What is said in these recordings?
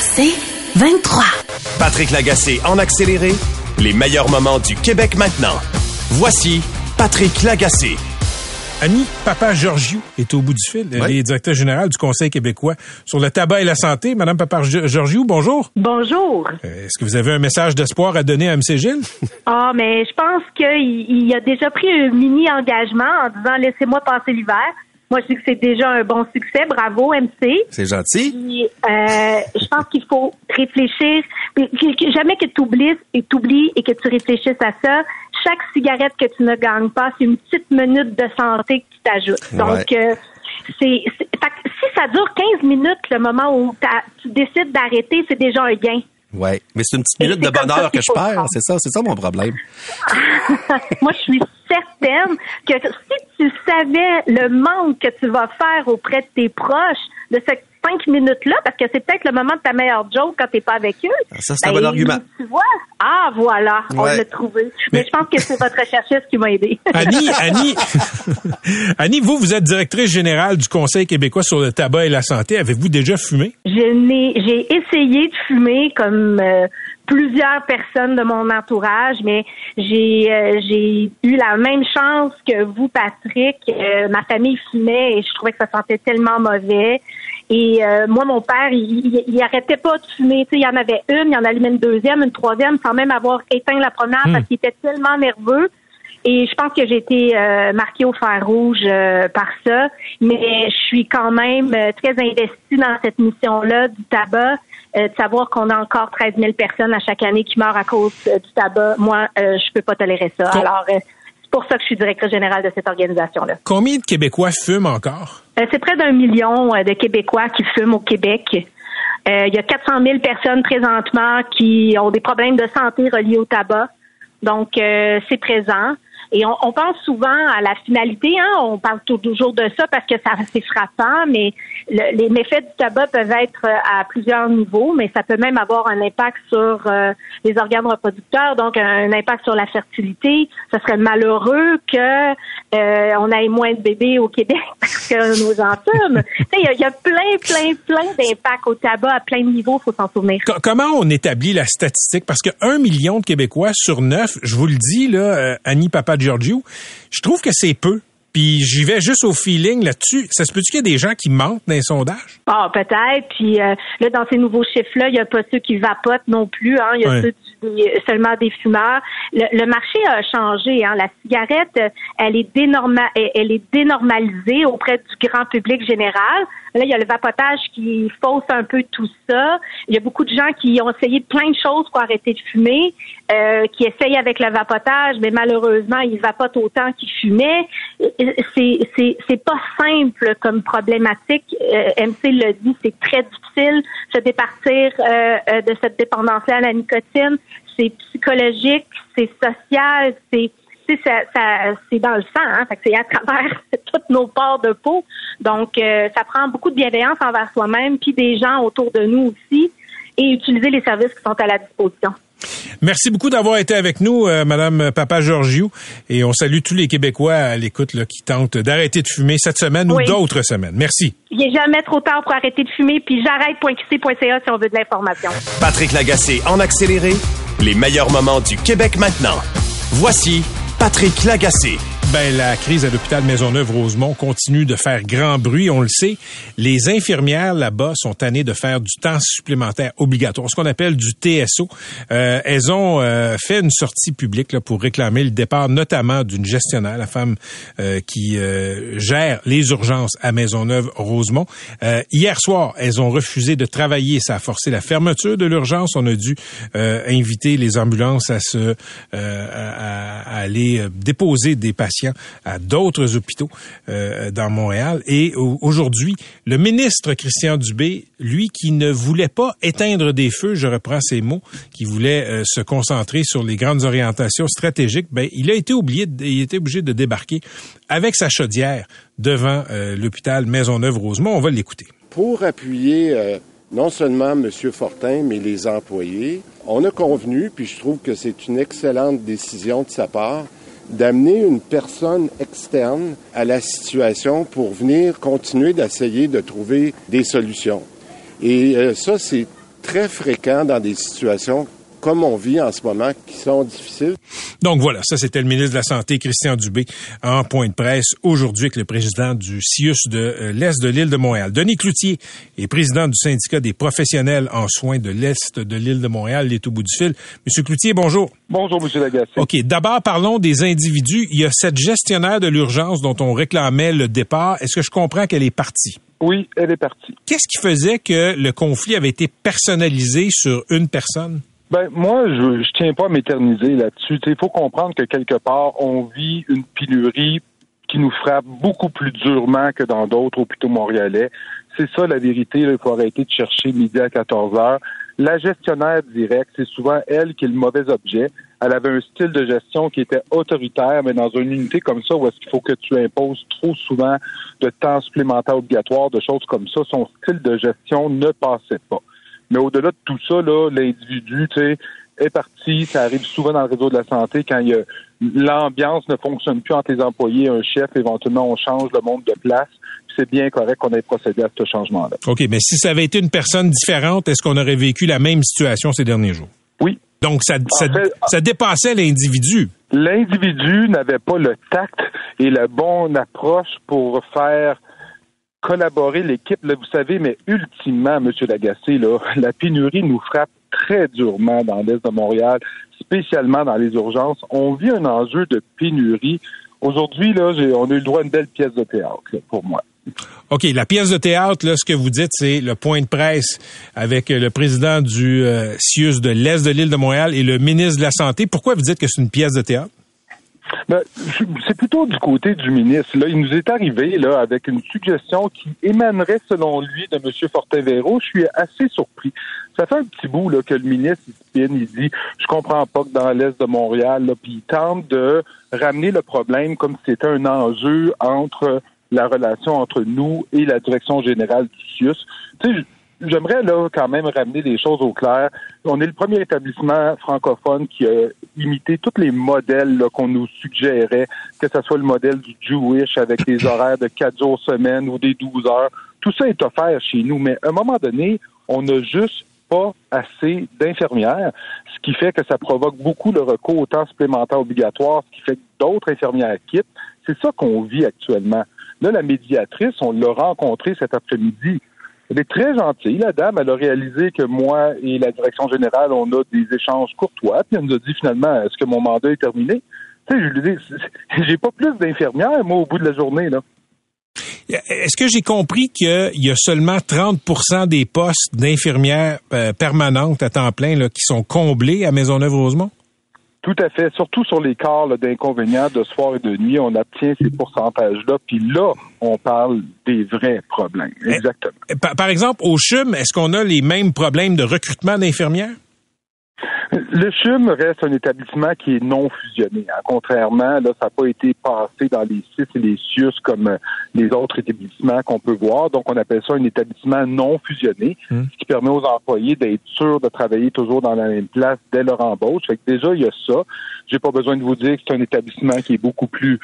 C'est 23. Patrick Lagacé en accéléré, les meilleurs moments du Québec maintenant. Voici Patrick Lagacé. Annie Papa Georgiou est au bout du fil. Elle est directeur général du Conseil québécois sur le tabac et la santé. Madame Papa Georgiou, bonjour. Bonjour. Euh, Est-ce que vous avez un message d'espoir à donner à M. Gilles? Ah, mais je pense qu'il il a déjà pris un mini engagement en disant laissez-moi passer l'hiver. Moi, je dis que c'est déjà un bon succès. Bravo, MC. C'est gentil. Puis, euh, je pense qu'il faut réfléchir. Jamais que tu oublies et t'oublies et que tu réfléchisses à ça. Chaque cigarette que tu ne gagnes pas, c'est une petite minute de santé que tu t'ajoutes. Donc, euh, c'est, si ça dure 15 minutes, le moment où tu décides d'arrêter, c'est déjà un gain. Ouais, mais c'est une petite Et minute de bonheur que je perds, c'est ça, c'est ça mon problème. Moi, je suis certaine que si tu savais le manque que tu vas faire auprès de tes proches de ces cinq minutes-là, parce que c'est peut-être le moment de ta meilleure joke quand t'es pas avec eux. Ah, ça, c'est un bon argument. Tu vois? Ah, voilà, on l'a trouvé. Mais, je pense que c'est votre recherchiste qui m'a aidé. Annie, Annie, Annie, vous, vous êtes directrice générale du Conseil québécois sur le tabac et la santé. Avez-vous déjà fumé? Je n'ai, j'ai essayé de fumer comme euh, plusieurs personnes de mon entourage, mais j'ai, euh, j'ai eu la même chance que vous, Patrick. Euh, ma famille fumait et je trouvais que ça sentait tellement mauvais. Et euh, moi, mon père, il, il, il arrêtait pas de fumer. Tu sais, il y en avait une, il y en allumait une deuxième, une troisième, sans même avoir éteint la première parce qu'il était tellement nerveux. Et je pense que j'ai été euh, marquée au fer rouge euh, par ça, mais je suis quand même euh, très investie dans cette mission-là du tabac, euh, de savoir qu'on a encore 13 000 personnes à chaque année qui meurent à cause euh, du tabac. Moi, euh, je peux pas tolérer ça. Alors, euh, pour ça que je suis directrice générale de cette organisation-là. Combien de Québécois fument encore? Euh, c'est près d'un million euh, de Québécois qui fument au Québec. Euh, il y a 400 000 personnes présentement qui ont des problèmes de santé reliés au tabac. Donc, euh, c'est présent. Et on, on pense souvent à la finalité, hein? on parle toujours de ça parce que ça c'est frappant, mais le- les méfaits du tabac peuvent être euh, à plusieurs niveaux, mais ça peut même avoir un impact sur euh, les organes reproducteurs, donc un, impact sur la fertilité. Ce serait malheureux que euh, on ait moins de bébés au Québec parce que nos sais, Il y, a- il y a plein, plein, plein d'impacts au tabac à plein de niveaux, faut s'en souvenir. Co- comment on établit la statistique? Parce que un million de Québécois sur neuf, je vous le dis, là, euh, Annie Papa Giorgio, je trouve que c'est peu. Puis j'y vais juste au feeling là-dessus. Ça se peut-tu qu'il y a des gens qui mentent dans les sondages? Ah, peut-être. Puis euh, là, dans ces nouveaux chiffres-là, il n'y a pas ceux qui vapotent non plus. Hein. Il y a Ouais. ceux des- seulement des fumeurs. Le, le marché a changé. Hein. La cigarette, euh, elle est, dénorma elle est dénormalisée auprès du grand public général. Là, il y a le vapotage qui fausse un peu tout ça. Il y a beaucoup de gens qui ont essayé plein de choses pour arrêter de fumer, euh, qui essayent avec le vapotage, mais malheureusement, ils vapotent autant qu'ils fumaient. C'est pas simple comme problématique. Euh, MC l'a dit, c'est très difficile se départir euh, euh, de cette dépendance-là à la nicotine. C'est psychologique, c'est social, c'est ça, ça, c'est dans le sang, hein, c'est à travers toutes nos pores de peau. Donc, euh, ça prend beaucoup de bienveillance envers soi-même, puis des gens autour de nous aussi, et utiliser les services qui sont à la disposition. Merci beaucoup d'avoir été avec nous, euh, Madame Papa Georgiou. Et on salue tous les Québécois à l'écoute là, qui tentent d'arrêter de fumer cette semaine Oui. ou d'autres semaines. Merci. Il n'est jamais trop tard pour arrêter de fumer, puis j'arrête.qc.ca si on veut de l'information. Patrick Lagacé en accéléré, les meilleurs moments du Québec maintenant. Voici Patrick Lagacé. Ben, la crise à l'hôpital Maisonneuve-Rosemont continue de faire grand bruit. On le sait, les infirmières là-bas sont tannées de faire du temps supplémentaire obligatoire, ce qu'on appelle du TSO. Euh, elles ont euh, fait une sortie publique là, pour réclamer le départ notamment d'une gestionnaire, la femme euh, qui euh, gère les urgences à Maisonneuve-Rosemont. Euh, hier soir, elles ont refusé de travailler. Ça a forcé la fermeture de l'urgence. On a dû euh, inviter les ambulances à se à, aller déposer des patients à d'autres hôpitaux euh, dans Montréal. Et au- aujourd'hui, le ministre Christian Dubé, lui qui ne voulait pas éteindre des feux, je reprends ses mots, qui voulait euh, se concentrer sur les grandes orientations stratégiques, ben, il a été oublié, il était obligé de débarquer avec sa chaudière devant euh, l'hôpital Maisonneuve-Rosemont. On va l'écouter. Pour appuyer non seulement M. Fortin, mais les employés, on a convenu, puis je trouve que c'est une excellente décision de sa part, d'amener une personne externe à la situation pour venir continuer d'essayer de trouver des solutions. Et euh, ça, c'est très fréquent dans des situations comme on vit en ce moment, qui sont difficiles. Donc voilà, ça c'était le ministre de la Santé, Christian Dubé, en point de presse aujourd'hui avec le président du CIUS de euh, l'Est de l'île de Montréal. Denis Cloutier est président du syndicat des professionnels en soins de l'Est de l'île de Montréal, il est au bout du fil. Monsieur Cloutier, bonjour. Bonjour, Monsieur Lagacé. OK, d'abord parlons des individus. Il y a cette gestionnaire de l'urgence dont on réclamait le départ. Est-ce que je comprends qu'elle est partie? Oui, elle est partie. Qu'est-ce qui faisait que le conflit avait été personnalisé sur une personne? Ben moi, je, je tiens pas à m'éterniser là-dessus. Il faut comprendre que quelque part, on vit une pénurie qui nous frappe beaucoup plus durement que dans d'autres hôpitaux montréalais. C'est ça la vérité. là. Il faut arrêter de chercher midi à 14 heures. La gestionnaire directe, c'est souvent elle qui est le mauvais objet. Elle avait un style de gestion qui était autoritaire, mais dans une unité comme ça, où est-ce qu'il faut que tu imposes trop souvent de temps supplémentaire obligatoire, de choses comme ça, son style de gestion ne passait pas. Mais au-delà de tout ça, là, l'individu, tu sais, est parti. Ça arrive souvent dans le réseau de la santé quand il y a l'ambiance ne fonctionne plus entre les employés, un chef, éventuellement on change le monde de place. C'est bien correct qu'on ait procédé à ce changement-là. OK, mais si ça avait été une personne différente, est-ce qu'on aurait vécu la même situation ces derniers jours? Oui. Donc, ça, ça, fait- ça dépassait l'individu. L'individu n'avait pas le tact et la bonne approche pour faire collaborer l'équipe. Là, vous savez, mais ultimement, M. Lagacé, là, la pénurie nous frappe très durement dans l'Est de Montréal, spécialement dans les urgences. On vit un enjeu de pénurie. Aujourd'hui, là, on a eu le droit à une belle pièce de théâtre là, pour moi. OK, la pièce de théâtre, là, ce que vous dites, c'est le point de presse avec le président du euh, CIUS de l'Est de l'île de Montréal et le ministre de la Santé. Pourquoi vous dites que c'est une pièce de théâtre? Ben, c'est plutôt du côté du ministre. Là, il nous est arrivé là avec une suggestion qui émanerait, selon lui, de M. Fortin-Véro. Je suis assez surpris. Ça fait un petit bout là, que le ministre il il dit Je comprends pas que dans l'Est de Montréal, puis il tente de ramener le problème comme si c'était un enjeu entre la relation entre nous et la direction générale du CIUS. Tu sais, J'aimerais là quand même ramener des choses au clair. On est le premier établissement francophone qui a imité tous les modèles là, qu'on nous suggérait, que ce soit le modèle du Jewish avec des horaires de quatre jours semaine ou des 12 heures. Tout ça est offert chez nous, mais à un moment donné, on n'a juste pas assez d'infirmières, ce qui fait que ça provoque beaucoup le recours au temps supplémentaire obligatoire, ce qui fait que d'autres infirmières quittent. C'est ça qu'on vit actuellement. Là, la médiatrice, on l'a rencontrée cet après-midi. Elle est très gentille, la dame. Elle a réalisé que moi et la direction générale, on a des échanges courtois. Puis elle nous a dit finalement, est-ce que mon mandat est terminé? Tu sais, je lui dis, j'ai pas plus d'infirmières, moi, au bout de la journée, là. Est-ce que j'ai compris qu'il y a seulement 30% des postes d'infirmières euh, permanentes à temps plein là, qui sont comblés à Maisonneuve-Rosemont? Tout à fait. Surtout sur les là, d'inconvénients de soir et de nuit, on obtient ces pourcentages-là. Puis là, on parle des vrais problèmes. Exactement. Par exemple, au CHUM, est-ce qu'on a les mêmes problèmes de recrutement d'infirmières? Le CHUM reste un établissement qui est non fusionné. hein. Contrairement, là, ça n'a pas été passé dans les CIS et les CIUS comme euh, les autres établissements qu'on peut voir. Donc, on appelle ça un établissement non fusionné, Hmm. ce qui permet aux employés d'être sûrs de travailler toujours dans la même place dès leur embauche. Fait que déjà, il y a ça. J'ai pas besoin de vous dire que c'est un établissement qui est beaucoup plus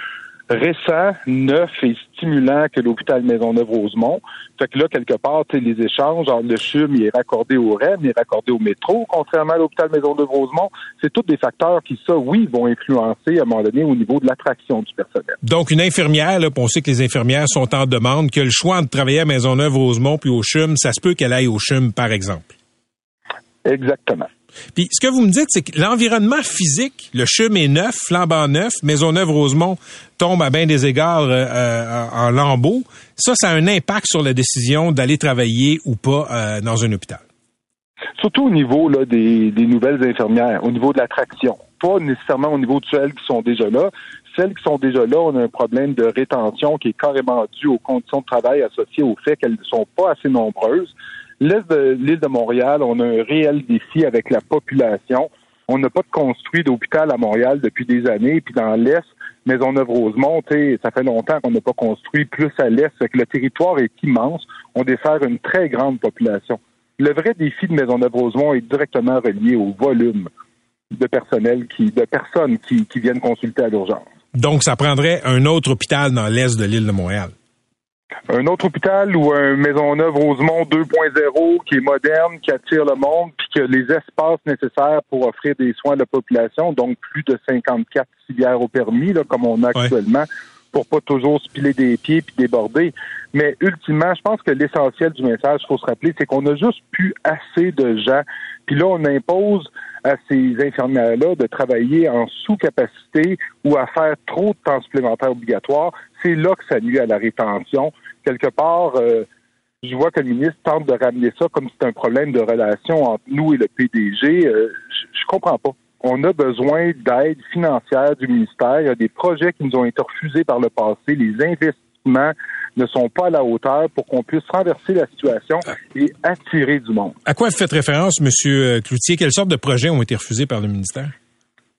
récent, neuf et stimulant que l'hôpital Maisonneuve-Rosemont. Fait que là, quelque part, les échanges, genre le CHUM, il est raccordé au REM, il est raccordé au métro, contrairement à l'hôpital Maisonneuve-Rosemont. C'est tous des facteurs qui, ça, oui, vont influencer à un moment donné au niveau de l'attraction du personnel. Donc, une infirmière, là, on sait que les infirmières sont en demande, que le choix de travailler à Maisonneuve-Rosemont puis au CHUM, ça se peut qu'elle aille au CHUM, par exemple. Exactement. Puis ce que vous me dites, c'est que l'environnement physique, le est neuf, flambant neuf, Maisonneuve-Rosemont tombe à bien des égards euh, euh, en lambeaux. Ça, ça a un impact sur la décision d'aller travailler ou pas euh, dans un hôpital. Surtout au niveau là, des, des nouvelles infirmières, au niveau de l'attraction. Pas nécessairement au niveau de celles qui sont déjà là. celles qui sont déjà là, on a un problème de rétention qui est carrément dû aux conditions de travail associées au fait qu'elles ne sont pas assez nombreuses. L'Est de l'île de Montréal, on a un réel défi avec la population. On n'a pas construit d'hôpital à Montréal depuis des années. Puis dans l'Est, Maisonneuve-Rosemont, ça fait longtemps qu'on n'a pas construit plus à l'Est. Que le territoire est immense. On dessert une très grande population. Le vrai défi de Maisonneuve-Rosemont est directement relié au volume de personnel qui, de personnes qui viennent consulter à l'urgence. Donc, ça prendrait un autre hôpital dans l'est de l'île de Montréal. Un autre hôpital ou un Maisonneuve-Rosemont 2.0 qui est moderne, qui attire le monde, puis qui a les espaces nécessaires pour offrir des soins à la population, donc plus de 54 civières au permis, là, comme on a actuellement, pour pas toujours se piler des pieds puis déborder. Mais ultimement, je pense que l'essentiel du message, faut se rappeler, c'est qu'on a juste plus assez de gens. Puis là, on impose à ces infirmières-là de travailler en sous-capacité ou à faire trop de temps supplémentaire obligatoire. C'est là que ça nuit à la rétention. Quelque part, euh, je vois que le ministre tente de ramener ça comme c'était un problème de relation entre nous et le PDG. Euh, je comprends pas. On a besoin d'aide financière du ministère. Il y a des projets qui nous ont été refusés par le passé. Les investissements ne sont pas à la hauteur pour qu'on puisse renverser la situation et attirer du monde. À quoi faites référence, M. Cloutier? Quelles sortes de projets ont été refusés par le ministère?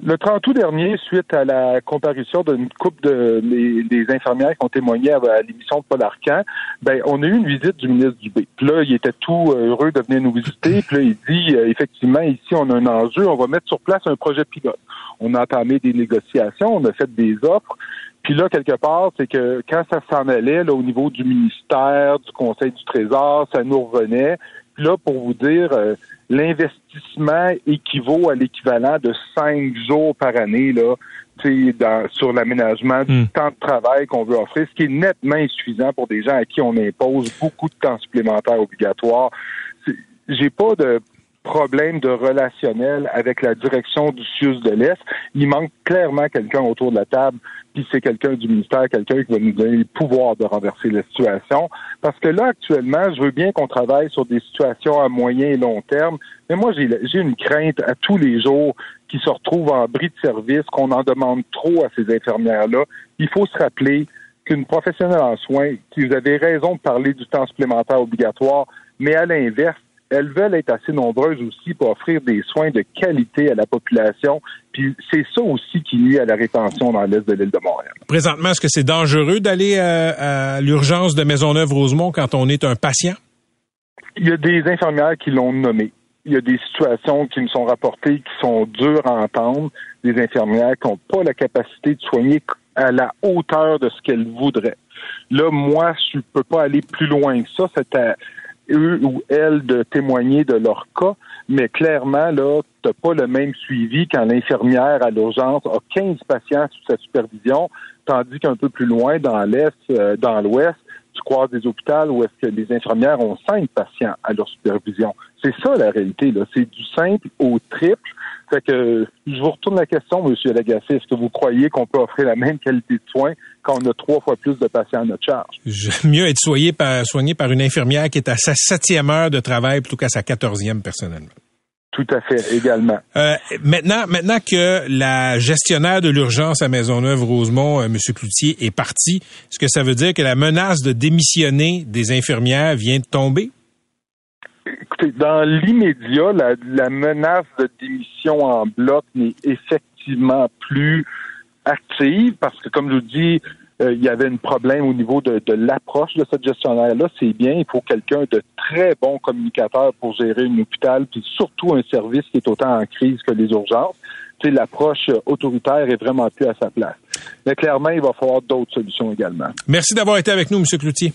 Le 30 août dernier, suite à la comparution d'une couple de des infirmières qui ont témoigné à, l'émission de Paul Arcan, ben on a eu une visite du ministre Dubé. Puis là, il était tout heureux de venir nous visiter. Puis là, il dit euh, effectivement ici on a un enjeu, on va mettre sur place un projet pilote. On a entamé des négociations, on a fait des offres. Puis là, quelque part, c'est que quand ça s'en allait là, au niveau du ministère, du Conseil du Trésor, ça nous revenait. Là, pour vous dire, euh, l'investissement équivaut à l'équivalent de cinq jours par année là, dans, sur l'aménagement du temps de travail qu'on veut offrir, ce qui est nettement insuffisant pour des gens à qui on impose beaucoup de temps supplémentaire obligatoire. J'ai pas de problème de relationnel avec la direction du CIUS de l'Est. Il manque clairement quelqu'un autour de la table, puis c'est quelqu'un du ministère, quelqu'un qui va nous donner le pouvoir de renverser la situation. Parce que là, actuellement, je veux bien qu'on travaille sur des situations à moyen et long terme, mais moi, j'ai une crainte à tous les jours qui se retrouvent en bris de service, qu'on en demande trop à ces infirmières-là. Il faut se rappeler qu'une professionnelle en soins, qui vous avez raison de parler du temps supplémentaire obligatoire, mais à l'inverse, elles veulent être assez nombreuses aussi pour offrir des soins de qualité à la population. Puis c'est ça aussi qui nuit à la rétention dans l'est de l'île de Montréal. Présentement, est-ce que c'est dangereux d'aller euh, à, l'urgence de Maisonneuve-Rosemont quand on est un patient? Il y a des infirmières qui l'ont nommé. Il y a des situations qui me sont rapportées qui sont dures à entendre. Des infirmières qui n'ont pas la capacité de soigner à la hauteur de ce qu'elles voudraient. Là, moi, je ne peux pas aller plus loin que ça. C'est à, eux ou elles de témoigner de leur cas, mais clairement, là, tu pas le même suivi quand l'infirmière à l'urgence a 15 patients sous sa supervision, tandis qu'un peu plus loin, dans l'Est, euh, dans l'Ouest, tu croises des hôpitaux où est-ce que les infirmières ont cinq patients à leur supervision. C'est ça la réalité, là. C'est du simple au triple. Fait je vous retourne la question, M. Lagacé. Est-ce que vous croyez qu'on peut offrir la même qualité de soins quand on a trois fois plus de patients à notre charge? J'aime mieux être soigné par une infirmière qui est à sa septième heure de travail plutôt qu'à sa quatorzième personnellement. Tout à fait, également. Euh, maintenant, maintenant que la gestionnaire de l'urgence à Maisonneuve-Rosemont, euh, M. Cloutier, est parti, est-ce que ça veut dire que la menace de démissionner des infirmières vient de tomber? Écoutez, dans l'immédiat, la, menace de démission en bloc n'est effectivement plus active parce que, comme je vous dis, euh, il y avait un problème au niveau de, l'approche de cette gestionnaire-là. C'est bien, il faut quelqu'un de très bon communicateur pour gérer un hôpital, puis surtout un service qui est autant en crise que les urgences. L'approche autoritaire est vraiment plus à sa place. Mais clairement, il va falloir d'autres solutions également. Merci d'avoir été avec nous, M. Cloutier.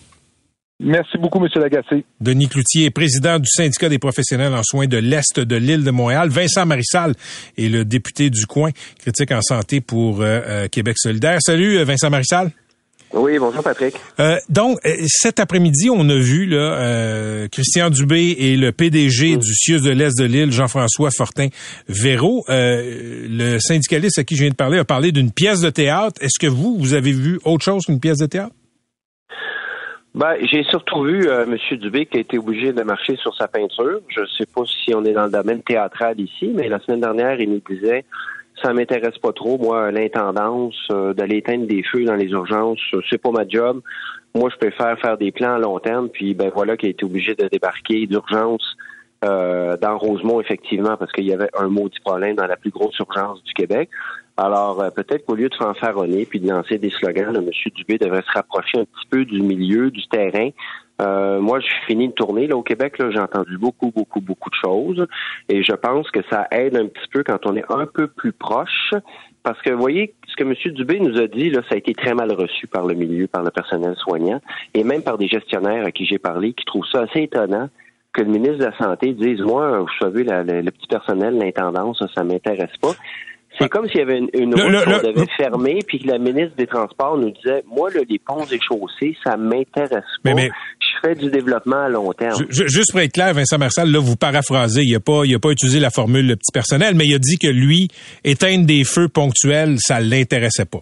Merci beaucoup, M. Lagacé. Denis Cloutier est président du syndicat des professionnels en soins de l'Est de l'île de Montréal. Vincent Marissal est le député du coin, critique en santé pour euh, euh, Québec solidaire. Salut, euh, Vincent Marissal. Oui, bonjour Patrick. donc, cet après-midi, on a vu là, Christian Dubé et le PDG du CIUS de l'Est de l'île, Jean-François Fortin-Véro. le syndicaliste à qui je viens de parler a parlé d'une pièce de théâtre. Est-ce que vous, vous avez vu autre chose qu'une pièce de théâtre? Ben, j'ai surtout vu euh, M. Dubé qui a été obligé de marcher sur sa peinture. Je ne sais pas si on est dans le domaine théâtral ici, mais la semaine dernière, il nous disait ça m'intéresse pas trop. Moi, l'intendance euh, d'aller éteindre des feux dans les urgences, euh, c'est pas ma job. Moi, je préfère faire des plans à long terme. Puis, ben voilà, qui a été obligé de débarquer d'urgence euh, dans Rosemont, effectivement, parce qu'il y avait un maudit problème dans la plus grosse urgence du Québec. Alors, euh, peut-être qu'au lieu de fanfaronner puis de lancer des slogans, M. Dubé devrait se rapprocher un petit peu du milieu, du terrain. Euh, moi, je suis fini de tourner là, au Québec. Là, j'ai entendu beaucoup, beaucoup, beaucoup de choses. Et je pense que ça aide un petit peu quand on est un peu plus proche. Parce que, vous voyez, ce que M. Dubé nous a dit, là, ça a été très mal reçu par le milieu, par le personnel soignant, et même par des gestionnaires à qui j'ai parlé, qui trouvent ça assez étonnant que le ministre de la Santé dise, moi, vous savez, le petit personnel, l'intendance, ça, ça m'intéresse pas. C'est comme s'il y avait une, route qu'on devait fermer, puis que la ministre des Transports nous disait, moi, là, les ponts et chaussées, ça m'intéresse pas. Mais- mais- Je fais du développement à long terme. Ju- ju- Juste pour être clair, Vincent Marcel, là, vous paraphrasez. Il a pas, il a pas utilisé la formule le petit personnel, mais il a dit que lui, éteindre des feux ponctuels, ça l'intéressait pas.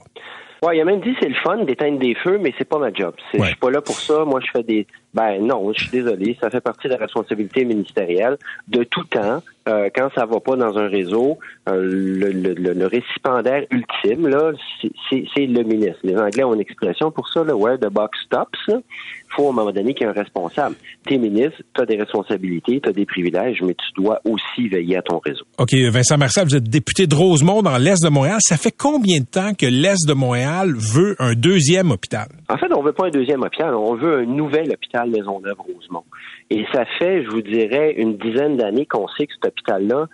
Ouais, il a même dit c'est le fun d'éteindre des feux, mais c'est pas ma job. Ouais. Je suis pas là pour ça. Moi, je fais des. Ben non, je suis désolé. Ça fait partie de la responsabilité ministérielle de tout temps. Euh, quand ça va pas dans un réseau, euh, le, le, le- le récipiendaire ultime là, c'est le ministre. Les Anglais ont une expression pour ça, là, where the box stops. Il faut à un moment donné qu'il y ait un responsable. T'es ministre, tu as des responsabilités, tu as des privilèges, mais tu dois aussi veiller à ton réseau. OK, Vincent Marcel, vous êtes député de Rosemont dans l'Est de Montréal. Ça fait combien de temps que l'Est de Montréal veut un deuxième hôpital? En fait, on veut pas un deuxième hôpital, on veut un nouvel hôpital Maisonneuve-Rosemont. Et ça fait, je vous dirais, une dizaine d'années qu'on sait que cet hôpital-là,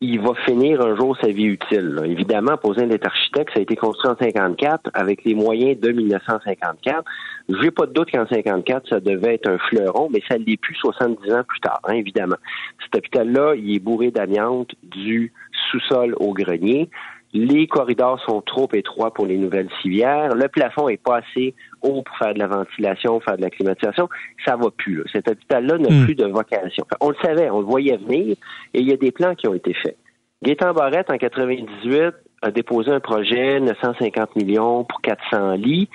il va finir un jour sa vie utile. là. Évidemment, posé d'être architecte, ça a été construit en 54 avec les moyens de 1954. J'ai pas de doute qu'en 54, ça devait être un fleuron, mais ça l'est plus 70 ans plus tard, hein, évidemment. Cet hôpital-là, il est bourré d'amiante du sous-sol au grenier. Les corridors sont trop étroits pour les nouvelles civières. Le plafond est pas assez haut pour faire de la ventilation, faire de la climatisation. Ça va plus. Là. Cet hôpital-là n'a Hmm. plus de vocation. On le savait, on le voyait venir, et il y a des plans qui ont été faits. Gaétan Barrette, en 98, a déposé un projet 950 millions pour 400 lits.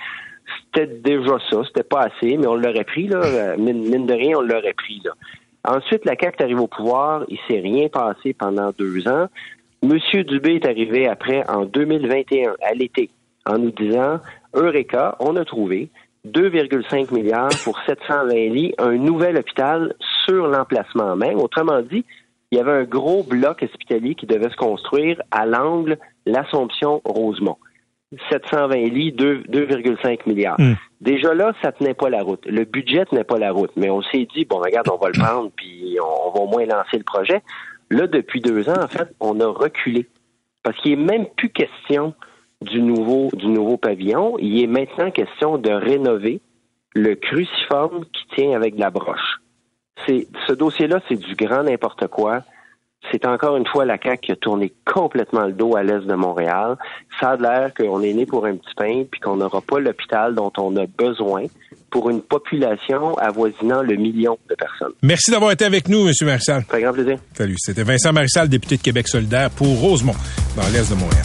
C'était déjà ça, c'était pas assez, mais on l'aurait pris, là. Euh, Mine, mine de rien, on l'aurait pris, là. Ensuite, la CAQ est arrivée au pouvoir, il s'est rien passé pendant deux ans. Monsieur Dubé est arrivé après, en 2021, à l'été, en nous disant, Eureka, on a trouvé 2,5 milliards pour 720 lits, un nouvel hôpital sur l'emplacement même. Autrement dit, il y avait un gros bloc hospitalier qui devait se construire à l'angle l'Assomption-Rosemont. 720 lits, 2 2,5 milliards. Hmm. Déjà là, ça tenait pas la route. Le budget tenait pas la route. Mais on s'est dit, bon, regarde, on va le prendre, puis on, on va au moins lancer le projet. Là, depuis deux ans, en fait, on a reculé. Parce qu'il n'est même plus question du nouveau, du nouveau pavillon. Il est maintenant question de rénover le cruciforme qui tient avec de la broche. C'est, ce dossier-là, c'est du grand n'importe quoi. C'est encore une fois la CAQ qui a tourné complètement le dos à l'est de Montréal. Ça a l'air qu'on est né pour un petit pain puis qu'on n'aura pas l'hôpital dont on a besoin pour une population avoisinant le million de personnes. Merci d'avoir été avec nous, M. Marissal. Fait grand plaisir. Salut. C'était Vincent Marissal, député de Québec solidaire pour Rosemont, dans l'Est de Montréal.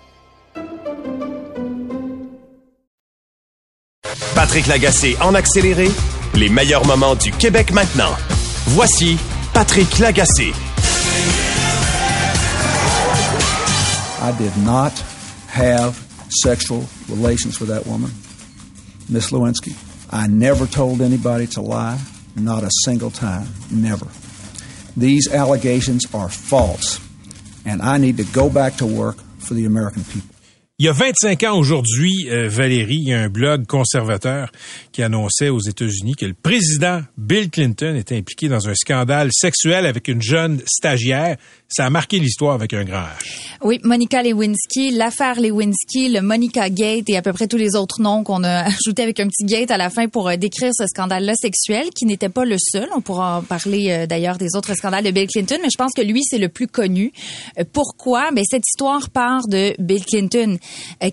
Patrick Lagacé en accéléré, les meilleurs moments du Québec maintenant. Voici Patrick Lagacé. I did not have sexual relations with that woman, Miss Lewinsky. I never told anybody to lie, not a single time, never. These allegations are false, and I need to go back to work for the American people. Il y a 25 ans aujourd'hui, euh, Valérie, il y a un blog conservateur qui annonçait aux États-Unis que le président Bill Clinton était impliqué dans un scandale sexuel avec une jeune stagiaire. Ça a marqué l'histoire avec un grand H. Oui, Monica Lewinsky, l'affaire Lewinsky, le Monica Gate et à peu près tous les autres noms qu'on a ajoutés avec un petit gate à la fin pour euh, décrire ce scandale-là sexuel, qui n'était pas le seul. On pourra en parler euh, d'ailleurs des autres scandales de Bill Clinton, mais je pense que lui, c'est le plus connu. Euh, pourquoi? Ben, cette histoire part de Bill Clinton,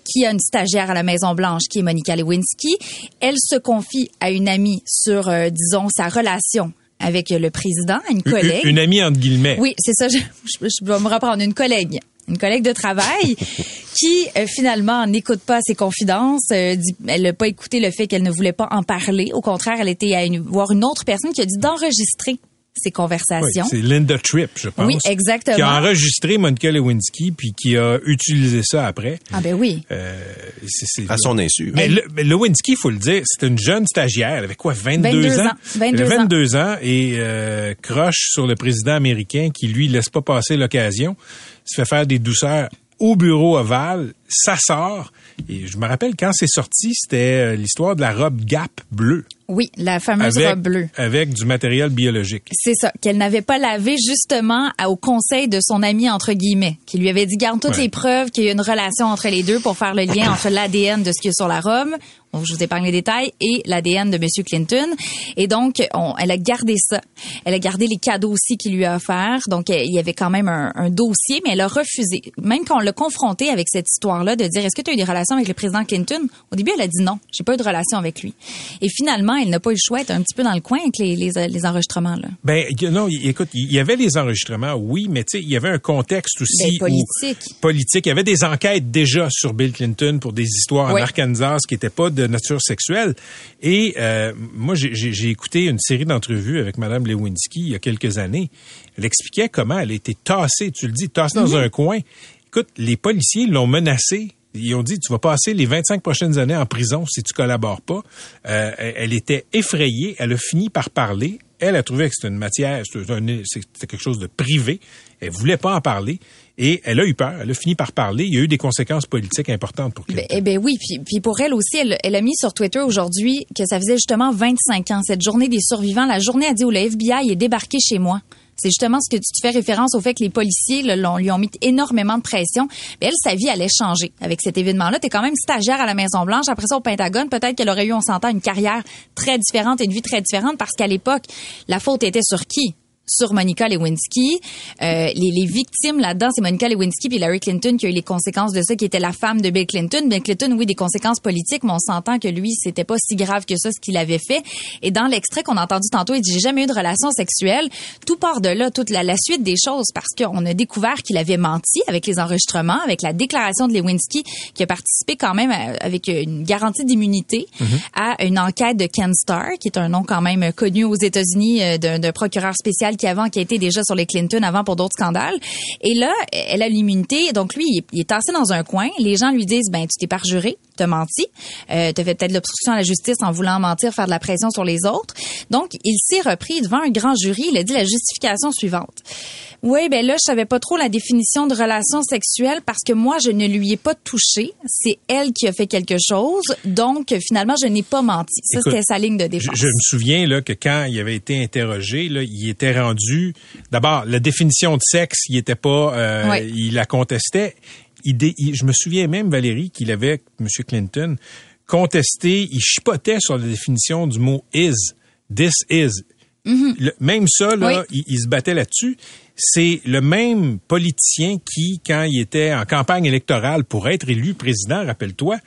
qui a une stagiaire à la Maison-Blanche, qui est Monica Lewinsky. Elle se confie à une amie sur, disons, sa relation avec le président, une Une- collègue. Une, amie entre guillemets. Oui, c'est ça. Je, je- je dois me reprendre une collègue. Une collègue de travail qui euh, finalement n'écoute pas ses confidences. euh, dit- elle n'a pas écouté le fait qu'elle ne voulait pas en parler. Au contraire, elle était à une- voir une autre personne qui a dit d'enregistrer ces Oui, conversations. c'est Linda Tripp, je pense. Oui, exactement. Qui a enregistré Monica Lewinsky puis qui a utilisé ça après. ah ben oui. Euh, c'est- c'est- À son insu. Mais, le, mais Lewinsky, faut le dire, c'était une jeune stagiaire. Elle avait quoi, 22, 22 ans? ans. 22 elle avait ans. 22 ans et euh, croche sur le président américain qui, lui, laisse pas passer l'occasion. Se fait faire des douceurs au bureau ovale. Ça sort. Et je me rappelle, quand c'est sorti, c'était euh, l'histoire de la robe Gap bleue. Oui, la fameuse avec, robe bleue. Avec du matériel biologique. C'est ça, qu'elle n'avait pas lavé justement au conseil de son ami entre guillemets, qui lui avait dit garde toutes Ouais. les preuves qu'il y a une relation entre les deux pour faire le lien entre l'ADN de ce qu'il y a sur la robe. Bon, je vous épargne les détails et l'ADN de Monsieur Clinton. Et donc, on- elle a gardé ça. Elle a gardé les cadeaux aussi qu'il lui a offerts. Donc, elle- il y avait quand même un, un dossier, mais elle a refusé. Même quand on l'a confrontée avec cette histoire-là de dire est-ce que tu as eu des relations avec le président Clinton? Au début, elle a dit non, j'ai pas eu de relation avec lui. Et finalement, elle n'a pas eu le choix, était un petit peu dans le coin avec les, les, les enregistrements là. Ben non, écoute, il y avait les enregistrements, oui, mais tu sais, il y avait un contexte aussi Ben, où- politique. politique. Il y avait des enquêtes déjà sur Bill Clinton pour des histoires Oui. en Arkansas qui n'étaient pas de nature sexuelle. Et euh, moi, j'ai- écouté une série d'entrevues avec Madame Lewinsky il y a quelques années. Elle expliquait comment elle a été tassée, tu le dis, tassée dans un coin. Écoute, les policiers l'ont menacée. Ils ont dit, tu vas passer les 25 prochaines années en prison si tu collabores pas. Euh, elle était effrayée. Elle a fini par parler. Elle a trouvé que c'était une matière, c'était quelque chose de privé. Elle voulait pas en parler. Et elle a eu peur. Elle a fini par parler. Il y a eu des conséquences politiques importantes pour Clinton. Ben, eh ben oui, puis, pour elle aussi, elle, a mis sur Twitter aujourd'hui que ça faisait justement 25 ans, cette journée des survivants. La journée a dit où le FBI est débarqué chez moi. C'est justement ce que tu fais référence au fait que les policiers là, lui ont mis énormément de pression. Elle, sa vie allait changer avec cet événement-là. T'es quand même stagiaire à la Maison-Blanche. Après ça, au Pentagone, peut-être qu'elle aurait eu, on s'entend, une carrière très différente et une vie très différente parce qu'à l'époque, la faute était sur qui? Sur Monica Lewinsky. Euh, les, les victimes là-dedans, c'est Monica Lewinsky puis Larry Clinton qui a eu les conséquences de ça, qui était la femme de Bill Clinton. Bill Clinton, oui, des conséquences politiques, mais on s'entend que lui, c'était pas si grave que ça ce qu'il avait fait. Et dans l'extrait qu'on a entendu tantôt, il dit j'ai jamais eu de relation sexuelle. Tout part de là, toute la, la suite des choses, parce qu'on a découvert qu'il avait menti avec les enregistrements, avec la déclaration de Lewinsky, qui a participé quand même à- avec une garantie d'immunité à une enquête de Ken Starr, qui est un nom quand même connu aux États-Unis euh, d'un procureur spécial qui avant qui a été déjà sur les Clinton avant pour d'autres scandales. Et là, elle a l'immunité. Donc lui, il est, il est tassé dans un coin. Les gens lui disent ben tu t'es parjuré, t'as menti, euh, t'as fait peut-être l'obstruction à la justice en voulant mentir, faire de la pression sur les autres. Donc il s'est repris devant un grand jury. Il a dit la justification suivante. Oui, ben là, je savais pas trop la définition de relation sexuelle parce que moi, je ne lui ai pas touché. C'est elle qui a fait quelque chose. Donc, finalement, je n'ai pas menti. Ça, c'était sa ligne de Je, défense. je me souviens là, que quand il avait été interrogé, là, il était rendu. D'abord, la définition de sexe, il était pas. euh, Ouais. Il la contestait. Il dé- il- je me souviens même, Valérie, qu'il avait, M. Clinton, contesté, il chipotait sur la définition du mot is. This is. Le- même ça, là, il, il se battait là-dessus. C'est le même politicien qui, quand il était en campagne électorale pour être élu président, rappelle-toi,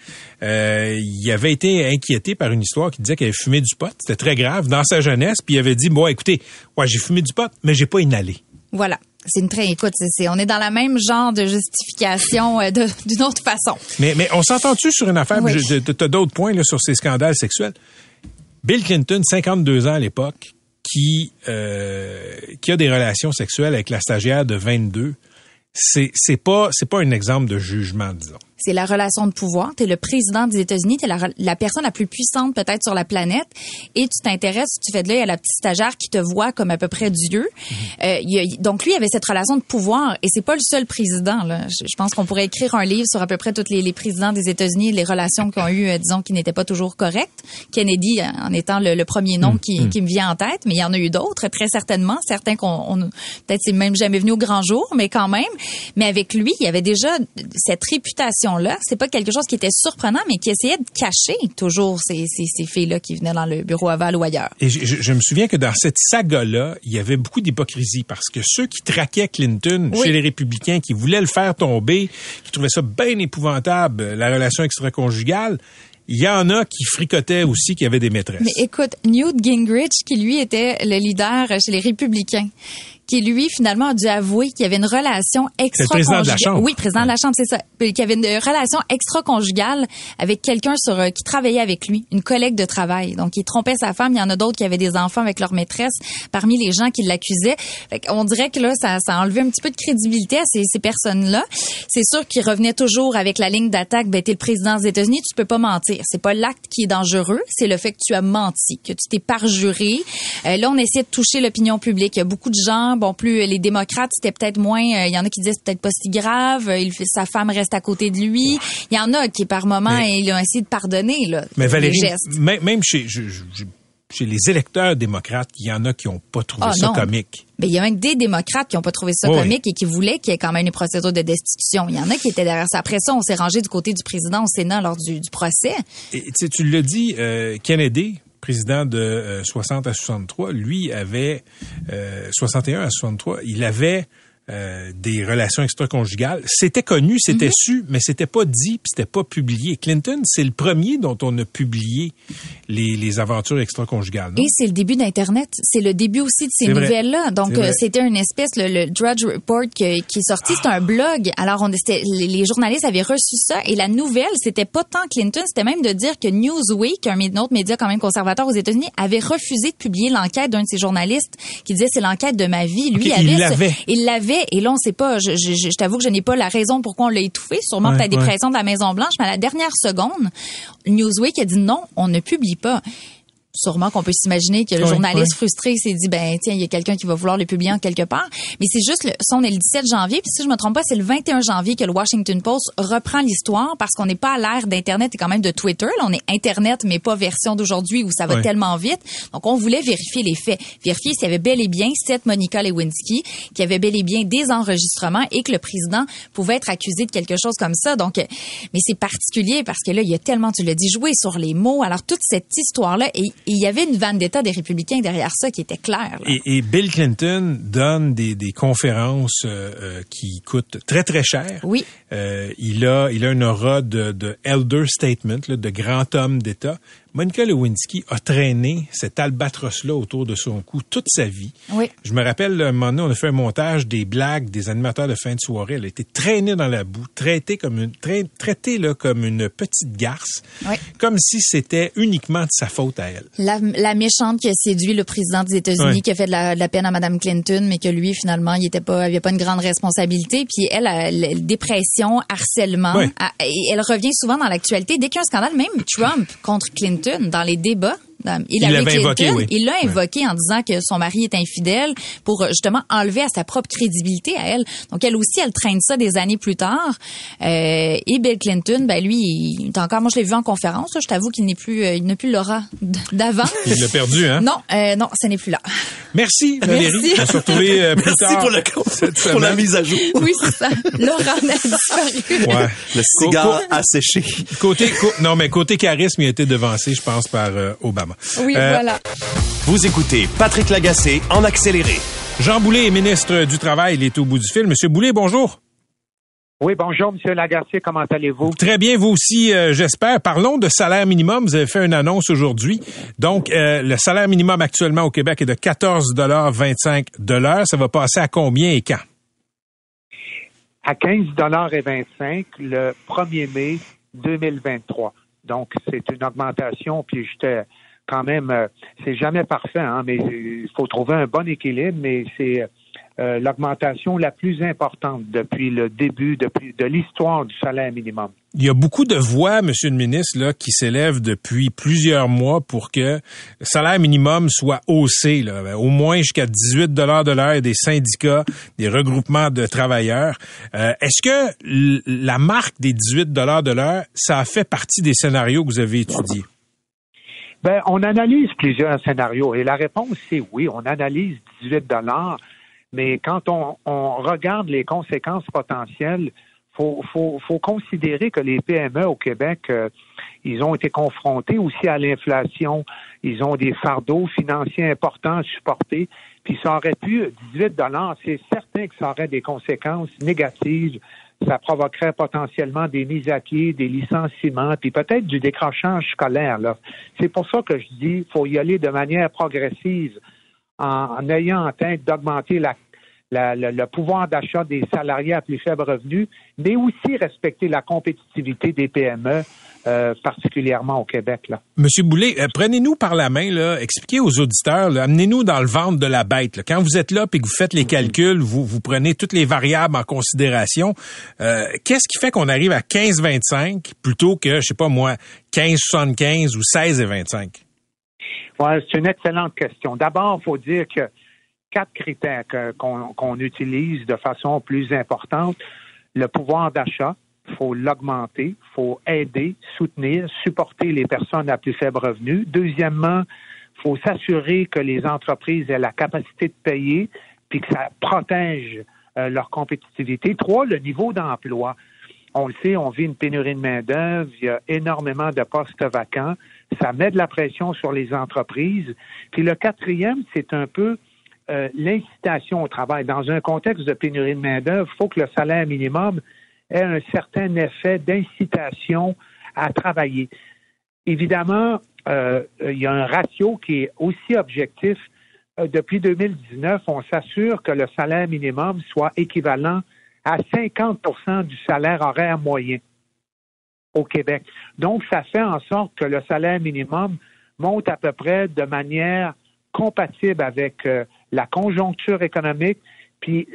euh, il avait été inquiété par une histoire qui disait qu'il avait fumé du pot. C'était très grave dans sa jeunesse. Puis il avait dit, bon, écoutez, ouais, j'ai fumé du pot, mais j'ai pas inhalé. Voilà. C'est une très, écoute, c'est, on est dans la même genre de justification euh, d'une autre façon. Mais, mais on s'entend-tu sur une affaire? Oui. Je- T'as d'autres points là, sur ces scandales sexuels? Bill Clinton, 52 ans à l'époque, qui, euh, qui a des relations sexuelles avec la stagiaire de 22, c'est c'est pas c'est pas un exemple de jugement, disons. C'est la relation de pouvoir. Tu es le président des États-Unis, tu es la, la personne la plus puissante peut-être sur la planète et tu t'intéresses, tu fais de l'œil à la petite stagiaire qui te voit comme à peu près Dieu. Euh, il y a- donc lui avait cette relation de pouvoir et c'est pas le seul président. Là. Je, je pense qu'on pourrait écrire un livre sur à peu près tous les, les présidents des États-Unis les relations qu'ils ont eues, euh, disons, qui n'étaient pas toujours correctes. Kennedy euh, en étant le, le premier nom qui, qui me vient en tête, mais il y en a eu d'autres, très certainement. Certains qu'on on- peut-être c'est même jamais venu au grand jour, mais quand même. Mais avec lui, il y avait déjà cette réputation-là. C'est pas quelque chose qui était surprenant, mais qui essayait de cacher toujours ces, ces, ces filles-là qui venaient dans le bureau aval ou ailleurs. Et je, je- je me souviens que dans cette saga-là, il y avait beaucoup d'hypocrisie parce que ceux qui traquaient Clinton Oui. chez les républicains, qui voulaient le faire tomber, qui trouvaient ça bien épouvantable, la relation extra-conjugale, il y en a qui fricotaient aussi qui avaient des maîtresses. Mais écoute, Newt Gingrich, qui lui était le leader chez les républicains, qui lui finalement a dû avouer qu'il y avait une relation extra président de la Chambre. Oui, président de la Chambre, c'est ça. Qu'il y avait une relation extra-conjugale avec quelqu'un sur euh, qui travaillait avec lui, une collègue de travail. Donc il trompait sa femme. Il y en a d'autres qui avaient des enfants avec leur maîtresse parmi les gens qui l'accusaient. On dirait que là, ça, ça a enlevé un petit peu de crédibilité à ces, ces personnes-là. C'est sûr qu'ils revenaient toujours avec la ligne d'attaque. Ben t'es le président des États-Unis, tu peux pas mentir. C'est pas l'acte qui est dangereux, c'est le fait que tu as menti, que tu t'es parjuré. Euh, là, on essaie de toucher l'opinion publique. Il y a beaucoup de gens, bon, plus les démocrates, c'était peut-être moins. euh, Il y en a qui disaient c'est peut-être pas si grave. euh, Il, sa femme reste à côté de lui. Il y en a qui, par moment, Mais- ils ont essayé de pardonner là. Mais les Valérie, gestes. même, chez, je- je- chez les électeurs démocrates, il y en a qui n'ont pas trouvé Ah, ça non. comique. Mais il y a même des démocrates qui ont pas trouvé ça Oui. comique et qui voulaient qu'il y ait quand même une procédure de destitution. Il y en a qui étaient derrière ça. Après ça, on s'est rangé du côté du président au Sénat lors du, du procès. Et tu dit, euh, Kennedy, président de euh, 60 à 63, lui avait euh, 61 à 63, il avait euh, des relations extra-conjugales. C'était connu, c'était Mhm. su, mais c'était pas dit, puis c'était pas publié. Clinton, c'est le premier dont on a publié les, les aventures extra-conjugales. non? Et c'est le début d'Internet. C'est le début aussi de ces nouvelles-là. Donc, euh, c'était une espèce, le, le Drudge Report que- qui est sorti, c'est un blog. Alors, on, les, journalistes avaient reçu ça. Et la nouvelle, c'était pas tant Clinton, c'était même de dire que Newsweek, un autre média quand même conservateur aux États-Unis, avait refusé de publier l'enquête d'un de ses journalistes qui disait c'est l'enquête de ma vie. Lui, avait il l'avait. Et là, on sait pas. Je, je, je- je t'avoue que je n'ai pas la raison pourquoi on l'a étouffé. Sûrement Ouais, des ouais. pressions de la Maison Blanche. Mais à la dernière seconde, Newsweek a dit non, on ne publie pas. Sûrement qu'on peut s'imaginer que le Oui, journaliste oui. frustré s'est dit ben tiens il y a quelqu'un qui va vouloir le publier en quelque part. Mais c'est juste le, ça on est le 17 janvier puis si je me trompe pas c'est le 21 janvier que le Washington Post reprend l'histoire parce qu'on n'est pas à l'ère d'internet et quand même de Twitter. Là on est internet mais pas version d'aujourd'hui où ça va Oui. tellement vite. Donc on voulait vérifier les faits vérifier s'il y avait bel et bien cette Monica Lewinsky qu'il y avait bel et bien des enregistrements et que le président pouvait être accusé de quelque chose comme ça. Donc mais c'est particulier parce que là il y a tellement tu l'as dit joué sur les mots. Alors toute cette histoire là et et il y avait une vendetta des républicains derrière ça qui était claire. Et, et Bill Clinton donne des, des conférences euh, euh, qui coûtent très très cher. Oui. Euh, il a il a une aura de, de elder statement, là, de grand homme d'État. Monica Lewinsky a traîné cet albatros-là autour de son cou toute sa vie. Oui. Je me rappelle, un moment donné, on a fait un montage des blagues des animateurs de fin de soirée. Elle a été traînée dans la boue, traitée comme une, trai- traitée là, comme une petite garce, Oui. comme si c'était uniquement de sa faute à elle. La, la méchante qui a séduit le président des États-Unis, qui a fait de la, de la peine à Madame Clinton, mais que lui, finalement, il était pas, il avait pas une grande responsabilité. Puis elle, la dépression, harcèlement. Elle revient souvent dans l'actualité. Dès qu'il y a un scandale, même Trump contre Clinton, dans les débats, Hillary l'avait Clinton, invoqué, oui. il l'a invoqué en disant que son mari est infidèle pour euh, justement enlever à sa propre crédibilité à elle. Donc elle aussi, elle traîne ça des années plus tard. Euh, et Bill Clinton, ben lui, il est encore, moi je l'ai vu en conférence. là. je t'avoue qu'il n'est plus, euh, il n'a plus l'aura d'avant. Il l'a perdu, hein? Non, euh, non, ce n'est plus là. Merci Valérie. Merci. On se retrouve euh, plus Merci tard. pour, le, pour la mise à jour. Oui, c'est ça. Laurent a disparu. Ouais. Le cigare asséché. Côté, co- non, mais côté charisme, il a été devancé, je pense, par euh, Obama. Oui, Euh, voilà. Vous écoutez Patrick Lagacé en accéléré. Jean Boulet est ministre du Travail. Il est au bout du fil. Monsieur Boulet, bonjour. Oui, bonjour, Monsieur Lagacé, comment allez-vous? Très bien, vous aussi, euh, j'espère. Parlons de salaire minimum. Vous avez fait une annonce aujourd'hui. Donc, euh, le salaire minimum actuellement au Québec est de 14,25 Ça va passer à combien et quand? À 15,25 le 1er mai 2023. Donc, c'est une augmentation, puis j'étais quand même, euh, c'est jamais parfait, hein, mais il faut trouver un bon équilibre, mais c'est euh, l'augmentation la plus importante depuis le début depuis, de l'histoire du salaire minimum. Il y a beaucoup de voix, Monsieur le ministre, là, qui s'élèvent depuis plusieurs mois pour que le salaire minimum soit haussé, au moins jusqu'à 18 dollars de l'heure. des syndicats, des regroupements de travailleurs. Euh, est-ce que la marque des 18 dollars de l'heure, ça a fait partie des scénarios que vous avez étudiés? Ben, on analyse plusieurs scénarios et la réponse c'est oui, on analyse 18 dollars mais quand on, regarde les conséquences potentielles, faut, faut, faut considérer que les PME au Québec, euh, ils ont été confrontés aussi à l'inflation. Ils ont des fardeaux financiers importants à supporter. Puis ça aurait pu, 18 dollars, c'est certain que ça aurait des conséquences négatives. Ça provoquerait potentiellement des mises à pied, des licenciements, puis peut-être du décrochage scolaire. C'est pour ça que je dis, faut y aller de manière progressive en, ayant en tête d'augmenter le pouvoir d'achat des salariés à plus faible revenu, mais aussi respecter la compétitivité des PME, euh, particulièrement au Québec. Là. Monsieur Boulay, euh, prenez-nous par la main, là, expliquez aux auditeurs, amenez-nous dans le ventre de la bête. Quand vous êtes là et que vous faites les calculs, vous, vous prenez toutes les variables en considération. Euh, qu'est-ce qui fait qu'on arrive à 15,25 plutôt que, je sais pas moi, 15,75 ou 16,25? c'est une excellente question. D'abord, il faut dire que quatre critères qu'on utilise de façon plus importante. Le pouvoir d'achat, faut l'augmenter, faut aider, soutenir, supporter les personnes à plus faible revenu. Deuxièmement, faut s'assurer que les entreprises aient la capacité de payer puis que ça protège euh, leur compétitivité. Trois, le niveau d'emploi. On le sait, on vit une pénurie de main-d'œuvre, il y a énormément de postes vacants, ça met de la pression sur les entreprises. Puis le quatrième, c'est un peu euh, l'incitation au travail. Dans un contexte de pénurie de main-d'œuvre, il faut que le salaire minimum ait un certain effet d'incitation à travailler. Évidemment, euh, il y a un ratio qui est aussi objectif. Euh, depuis 2019, on s'assure que le salaire minimum soit équivalent à 50% du salaire horaire moyen au Québec. Donc, ça fait en sorte que le salaire minimum monte à peu près de manière compatible avec euh, la conjoncture économique puis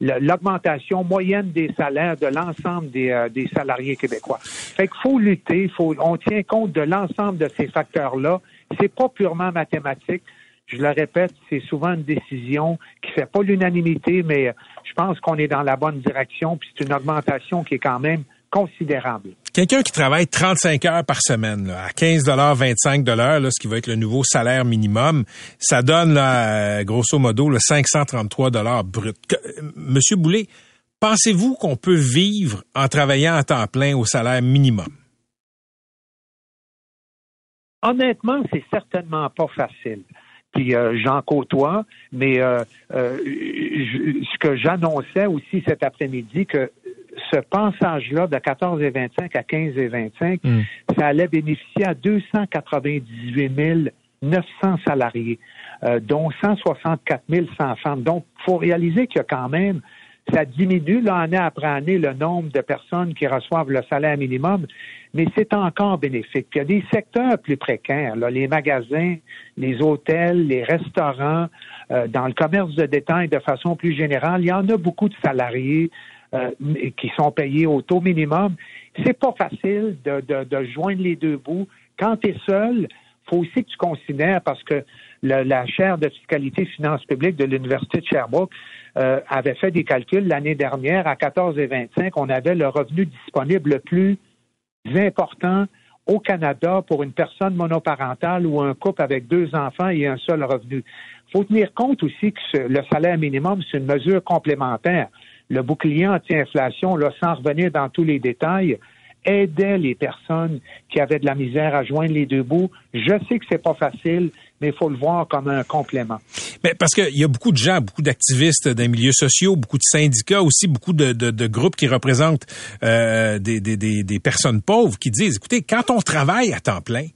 l'augmentation moyenne des salaires de l'ensemble des, euh, des, salariés québécois. Fait qu'il faut lutter, faut, on tient compte de l'ensemble de ces facteurs-là. C'est pas purement mathématique je le répète, c'est souvent une décision qui fait pas l'unanimité, mais je pense qu'on est dans la bonne direction, puis c'est une augmentation qui est quand même considérable. Quelqu'un qui travaille 35 heures par semaine, à 15,25 dollars, ce qui va être le nouveau salaire minimum, ça donne, là, grosso modo, le 533 dollars brut. Monsieur Boulay, pensez-vous qu'on peut vivre en travaillant à temps plein au salaire minimum? Honnêtement, c'est certainement pas facile puis euh, j'en côtoie, mais euh, euh, ce que j'annonçais aussi cet après-midi, que ce passage-là de 14 et 25 à 15 et 25, hmm. ça allait bénéficier à 298 900 salariés, dont 164 100 femmes. Donc, il faut réaliser qu'il y a quand même ça diminue là, année après année le nombre de personnes qui reçoivent le salaire minimum, mais c'est encore bénéfique. il y a des secteurs plus précaires, là, les magasins, les hôtels, les restaurants, euh, dans le commerce de détail de façon plus générale, il y en a beaucoup de salariés euh, qui sont payés au taux minimum. C'est pas facile de, de, de joindre les deux bouts. Quand tu es seul, faut aussi que tu considères, parce que la chaire de fiscalité et finances publiques de l'Université de Sherbrooke euh, avait fait des calculs l'année dernière à 14 et 25, on avait le revenu disponible le plus important au Canada pour une personne monoparentale ou un couple avec deux enfants et un seul revenu. Il faut tenir compte aussi que le salaire minimum, c'est une mesure complémentaire. Le bouclier anti-inflation, là, sans revenir dans tous les détails, aidait les personnes qui avaient de la misère à joindre les deux bouts. Je sais que c'est pas facile, mais il faut le voir comme un complément. Mais parce qu'il y a beaucoup de gens, beaucoup d'activistes des milieux sociaux, beaucoup de syndicats aussi, beaucoup de, de, groupes qui représentent euh, des, des, des, personnes pauvres qui disent, écoutez, quand on travaille à temps plein,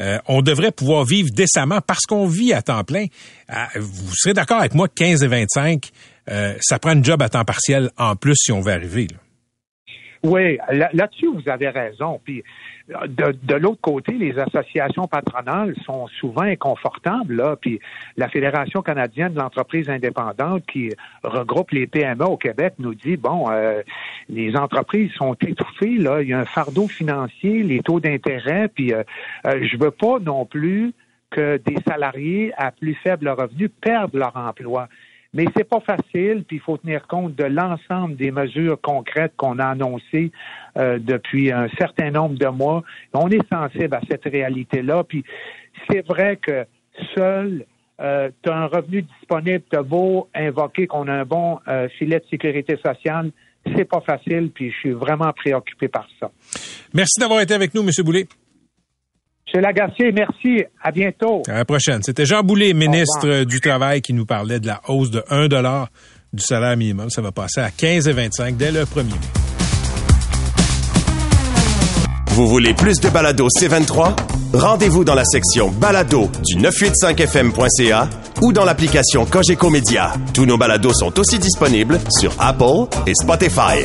euh, on devrait pouvoir vivre décemment parce qu'on vit à temps plein. Ah, vous serez d'accord avec moi, 15 et 25, euh, ça prend un job à temps partiel en plus si on veut arriver. Oui, là- là-dessus, vous avez raison. Puis, de, de l'autre côté, les associations patronales sont souvent inconfortables. Là. Puis, la Fédération canadienne de l'entreprise indépendante, qui regroupe les PME au Québec, nous dit bon, euh, les entreprises sont étouffées. Là, il y a un fardeau financier, les taux d'intérêt. Puis, euh, euh, je veux pas non plus que des salariés à plus faible revenu perdent leur emploi. Mais c'est pas facile, puis il faut tenir compte de l'ensemble des mesures concrètes qu'on a annoncées euh, depuis un certain nombre de mois. On est sensible à cette réalité-là, puis c'est vrai que seul euh, un revenu disponible, tu beau invoquer qu'on a un bon euh, filet de sécurité sociale, c'est pas facile, puis je suis vraiment préoccupé par ça. Merci d'avoir été avec nous, M. Boulay. M. Lagacé, merci. À bientôt. À la prochaine. C'était Jean Boulay, ministre du Travail, qui nous parlait de la hausse de 1 du salaire minimum. Ça va passer à 15,25 dès le 1er mai. Vous voulez plus de balado C23? Rendez-vous dans la section balado du 985fm.ca ou dans l'application Cogeco Média. Tous nos balados sont aussi disponibles sur Apple et Spotify.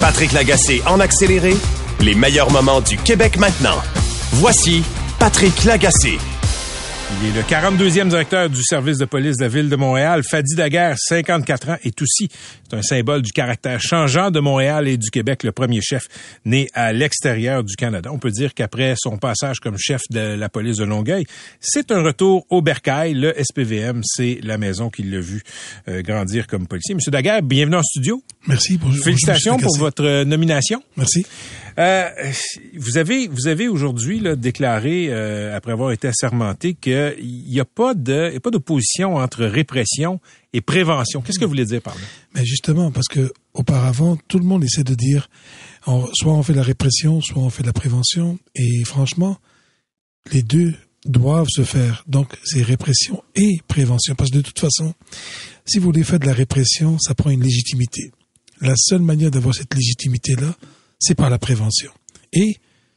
Patrick Lagacé en accéléré, les meilleurs moments du Québec maintenant. Voici Patrick Lagacé. Il est le 42e directeur du service de police de la ville de Montréal. Fadi Daguerre, 54 ans, est aussi c'est un symbole du caractère changeant de Montréal et du Québec, le premier chef né à l'extérieur du Canada. On peut dire qu'après son passage comme chef de la police de Longueuil, c'est un retour au bercail. Le SPVM, c'est la maison qui l'a vu euh, grandir comme policier. Monsieur Daguerre, bienvenue en studio. Merci. Bonjour, Félicitations bonjour, pour votre euh, nomination. Merci. Euh, vous avez vous avez aujourd'hui déclaré euh, après avoir été assermenté qu'il n'y a pas de y a pas d'opposition entre répression et prévention. Qu'est-ce que vous voulez dire par là? Mais justement, parce que auparavant, tout le monde essaie de dire, soit on fait la répression, soit on fait la prévention, et franchement, les deux doivent se faire. Donc, c'est répression et prévention, parce que de toute façon, si vous voulez faire de la répression, ça prend une légitimité. La seule manière d'avoir cette légitimité-là, c'est par la prévention. Et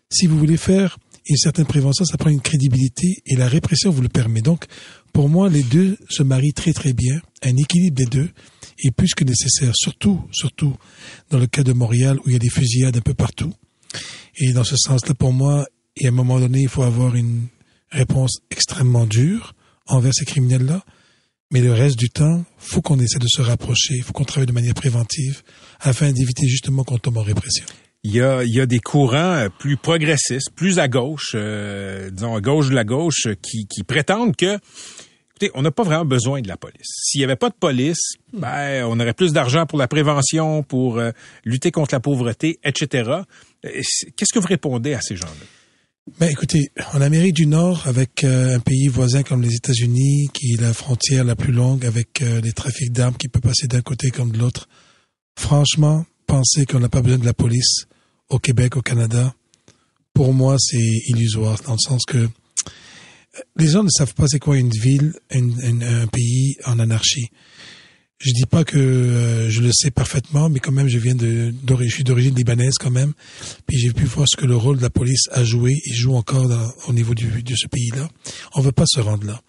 si vous voulez faire une certaine prévention, ça prend une crédibilité et la répression vous le permet. Donc, pour moi, les deux se marient très très bien. Un équilibre des deux est plus que nécessaire, surtout, surtout dans le cas de Montréal où il y a des fusillades un peu partout. Et dans ce sens-là, pour moi, et à un moment donné, il faut avoir une réponse extrêmement dure envers ces criminels-là. Mais le reste du temps, faut qu'on essaie de se rapprocher, faut qu'on travaille de manière préventive afin d'éviter justement qu'on tombe en répression. Il y a y a des courants euh, plus progressistes, plus à gauche, euh, disons à gauche de la gauche, euh, qui qui prétendent que Écoutez, on n'a pas vraiment besoin de la police. S'il n'y avait pas de police, ben, on aurait plus d'argent pour la prévention, pour euh, lutter contre la pauvreté, etc. Qu'est-ce que vous répondez à ces gens-là? Ben, écoutez, en Amérique du Nord, avec euh, un pays voisin comme les États-Unis, qui est la frontière la plus longue avec euh, les trafics d'armes qui peut passer d'un côté comme de l'autre, franchement, penser qu'on n'a pas besoin de la police au Québec, au Canada, pour moi, c'est illusoire, dans le sens que les gens ne savent pas c'est quoi une ville, un pays en anarchie. Je dis pas que euh, je le sais parfaitement, mais quand même, je viens de, je suis d'origine libanaise quand même, puis j'ai pu voir ce que le rôle de la police a joué et joue encore au niveau de ce pays-là. On veut pas se rendre là.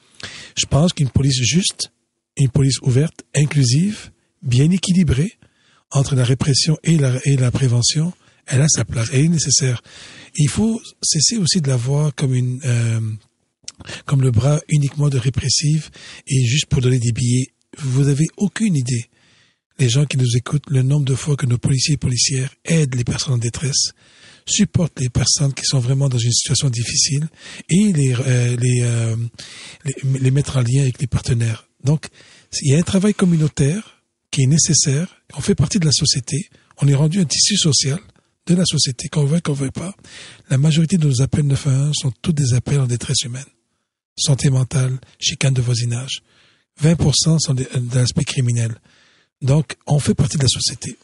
Je pense qu'une police juste, une police ouverte, inclusive, bien équilibrée entre la répression et la prévention, elle a sa place, elle est nécessaire. Il faut cesser aussi de la voir comme une euh, comme le bras uniquement de répressive et juste pour donner des billets. Vous avez aucune idée, les gens qui nous écoutent, le nombre de fois que nos policiers et policières aident les personnes en détresse, supportent les personnes qui sont vraiment dans une situation difficile et les, euh, les, euh, les, les mettre en lien avec les partenaires. Donc, il y a un travail communautaire qui est nécessaire. On fait partie de la société. On est rendu un tissu social de la société, qu'on veut, qu'on veut pas. La majorité de nos appels 911 sont tous des appels en détresse humaine. Santé mentale, chicane de voisinage. 20% sont de, de l'aspect criminel. Donc, on fait partie de la société.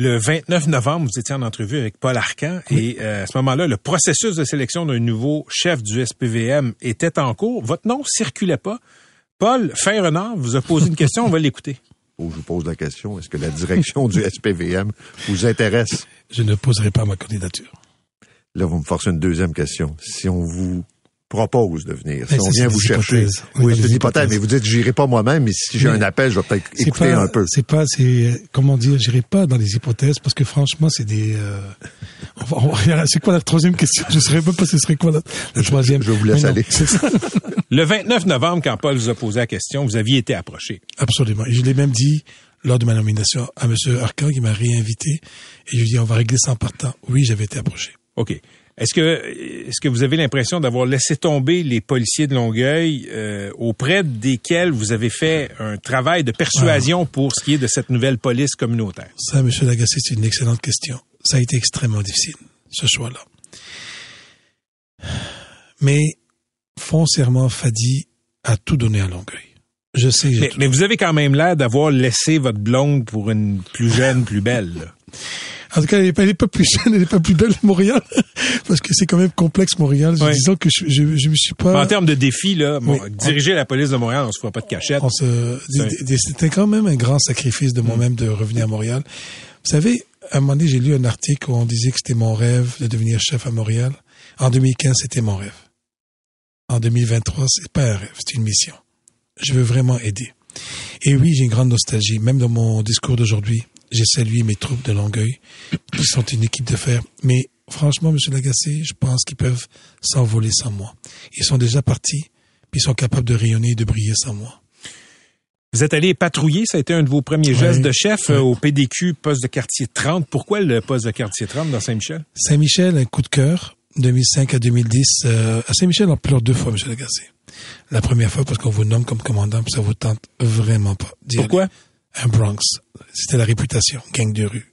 Le 29 novembre, vous étiez en entrevue avec Paul Arcan et euh, à ce moment-là, le processus de sélection d'un nouveau chef du SPVM était en cours. Votre nom circulait pas. Paul Fin-Renard vous a posé une question, on va l'écouter. Oh, je vous pose la question, est-ce que la direction du SPVM vous intéresse? Je ne poserai pas ma candidature. Là, vous me forcez une deuxième question. Si on vous propose de venir, si Mais on vient c'est vous chercher. Oui, Oui, c'est des une hypothèse, hypothèses. mais vous dites, j'irai pas moi-même, mais si j'ai un appel, je vais peut-être écouter pas, un peu. C'est pas, c'est, comment dire, j'irai pas dans les hypothèses parce que franchement, c'est des, euh, on va- on va- c'est quoi la troisième question? Je saurais même pas ce serait quoi la, la troisième. Je vous laisse non, aller. c'est ça. Le 29 novembre, quand Paul vous a posé la question, vous aviez été approché. Absolument. Et je l'ai même dit lors de ma nomination à M. Arcan qui m'a réinvité. Et je lui ai dit, on va régler ça en partant. Oui, j'avais été approché. OK. Est-ce que, est-ce que vous avez l'impression d'avoir laissé tomber les policiers de Longueuil euh, auprès desquels vous avez fait un travail de persuasion pour ce qui est de cette nouvelle police communautaire? Ça, M. Lagacé, c'est une excellente question. Ça a été extrêmement difficile, ce choix-là. Mais, foncièrement, Fadi a tout donné à Longueuil. Je sais Mais, mais vous avez quand même l'air d'avoir laissé votre blonde pour une plus jeune, plus belle. En tout cas, elle n'est pas, plus jeune, elle n'est pas plus belle que Montréal, parce que c'est quand même complexe Montréal. Ouais. Disons que je, je, je me suis pas. En termes de défis, là, bon, Oui. diriger la police de Montréal, on se voit pas de cachette. Se- C'était quand même un grand sacrifice de moi-même de revenir à Montréal. Vous savez, à un moment donné, j'ai lu un article où on disait que c'était mon rêve de devenir chef à Montréal. En 2015, c'était mon rêve. En 2023, c'est pas un rêve, c'est une mission. Je veux vraiment aider. Et oui, j'ai une grande nostalgie. Même dans mon discours d'aujourd'hui, j'ai salué mes troupes de Longueuil, qui sont une équipe de fer. Mais franchement, Monsieur Lagacé, je pense qu'ils peuvent s'envoler sans moi. Ils sont déjà partis, puis ils sont capables de rayonner et de briller sans moi. Vous êtes allé patrouiller, ça a été un de vos premiers gestes Oui. de chef euh, au PDQ, poste de quartier 30. Pourquoi le poste de quartier 30 dans Saint-Michel? Saint-Michel, un coup de cœur, 2005 à 2010. Euh, à Saint-Michel, on pleure deux fois, M. Lagacé. La première fois, parce qu'on vous nomme comme commandant, puis ça vous tente vraiment pas. Pourquoi? Un Bronx. C'était la réputation, gang de rue.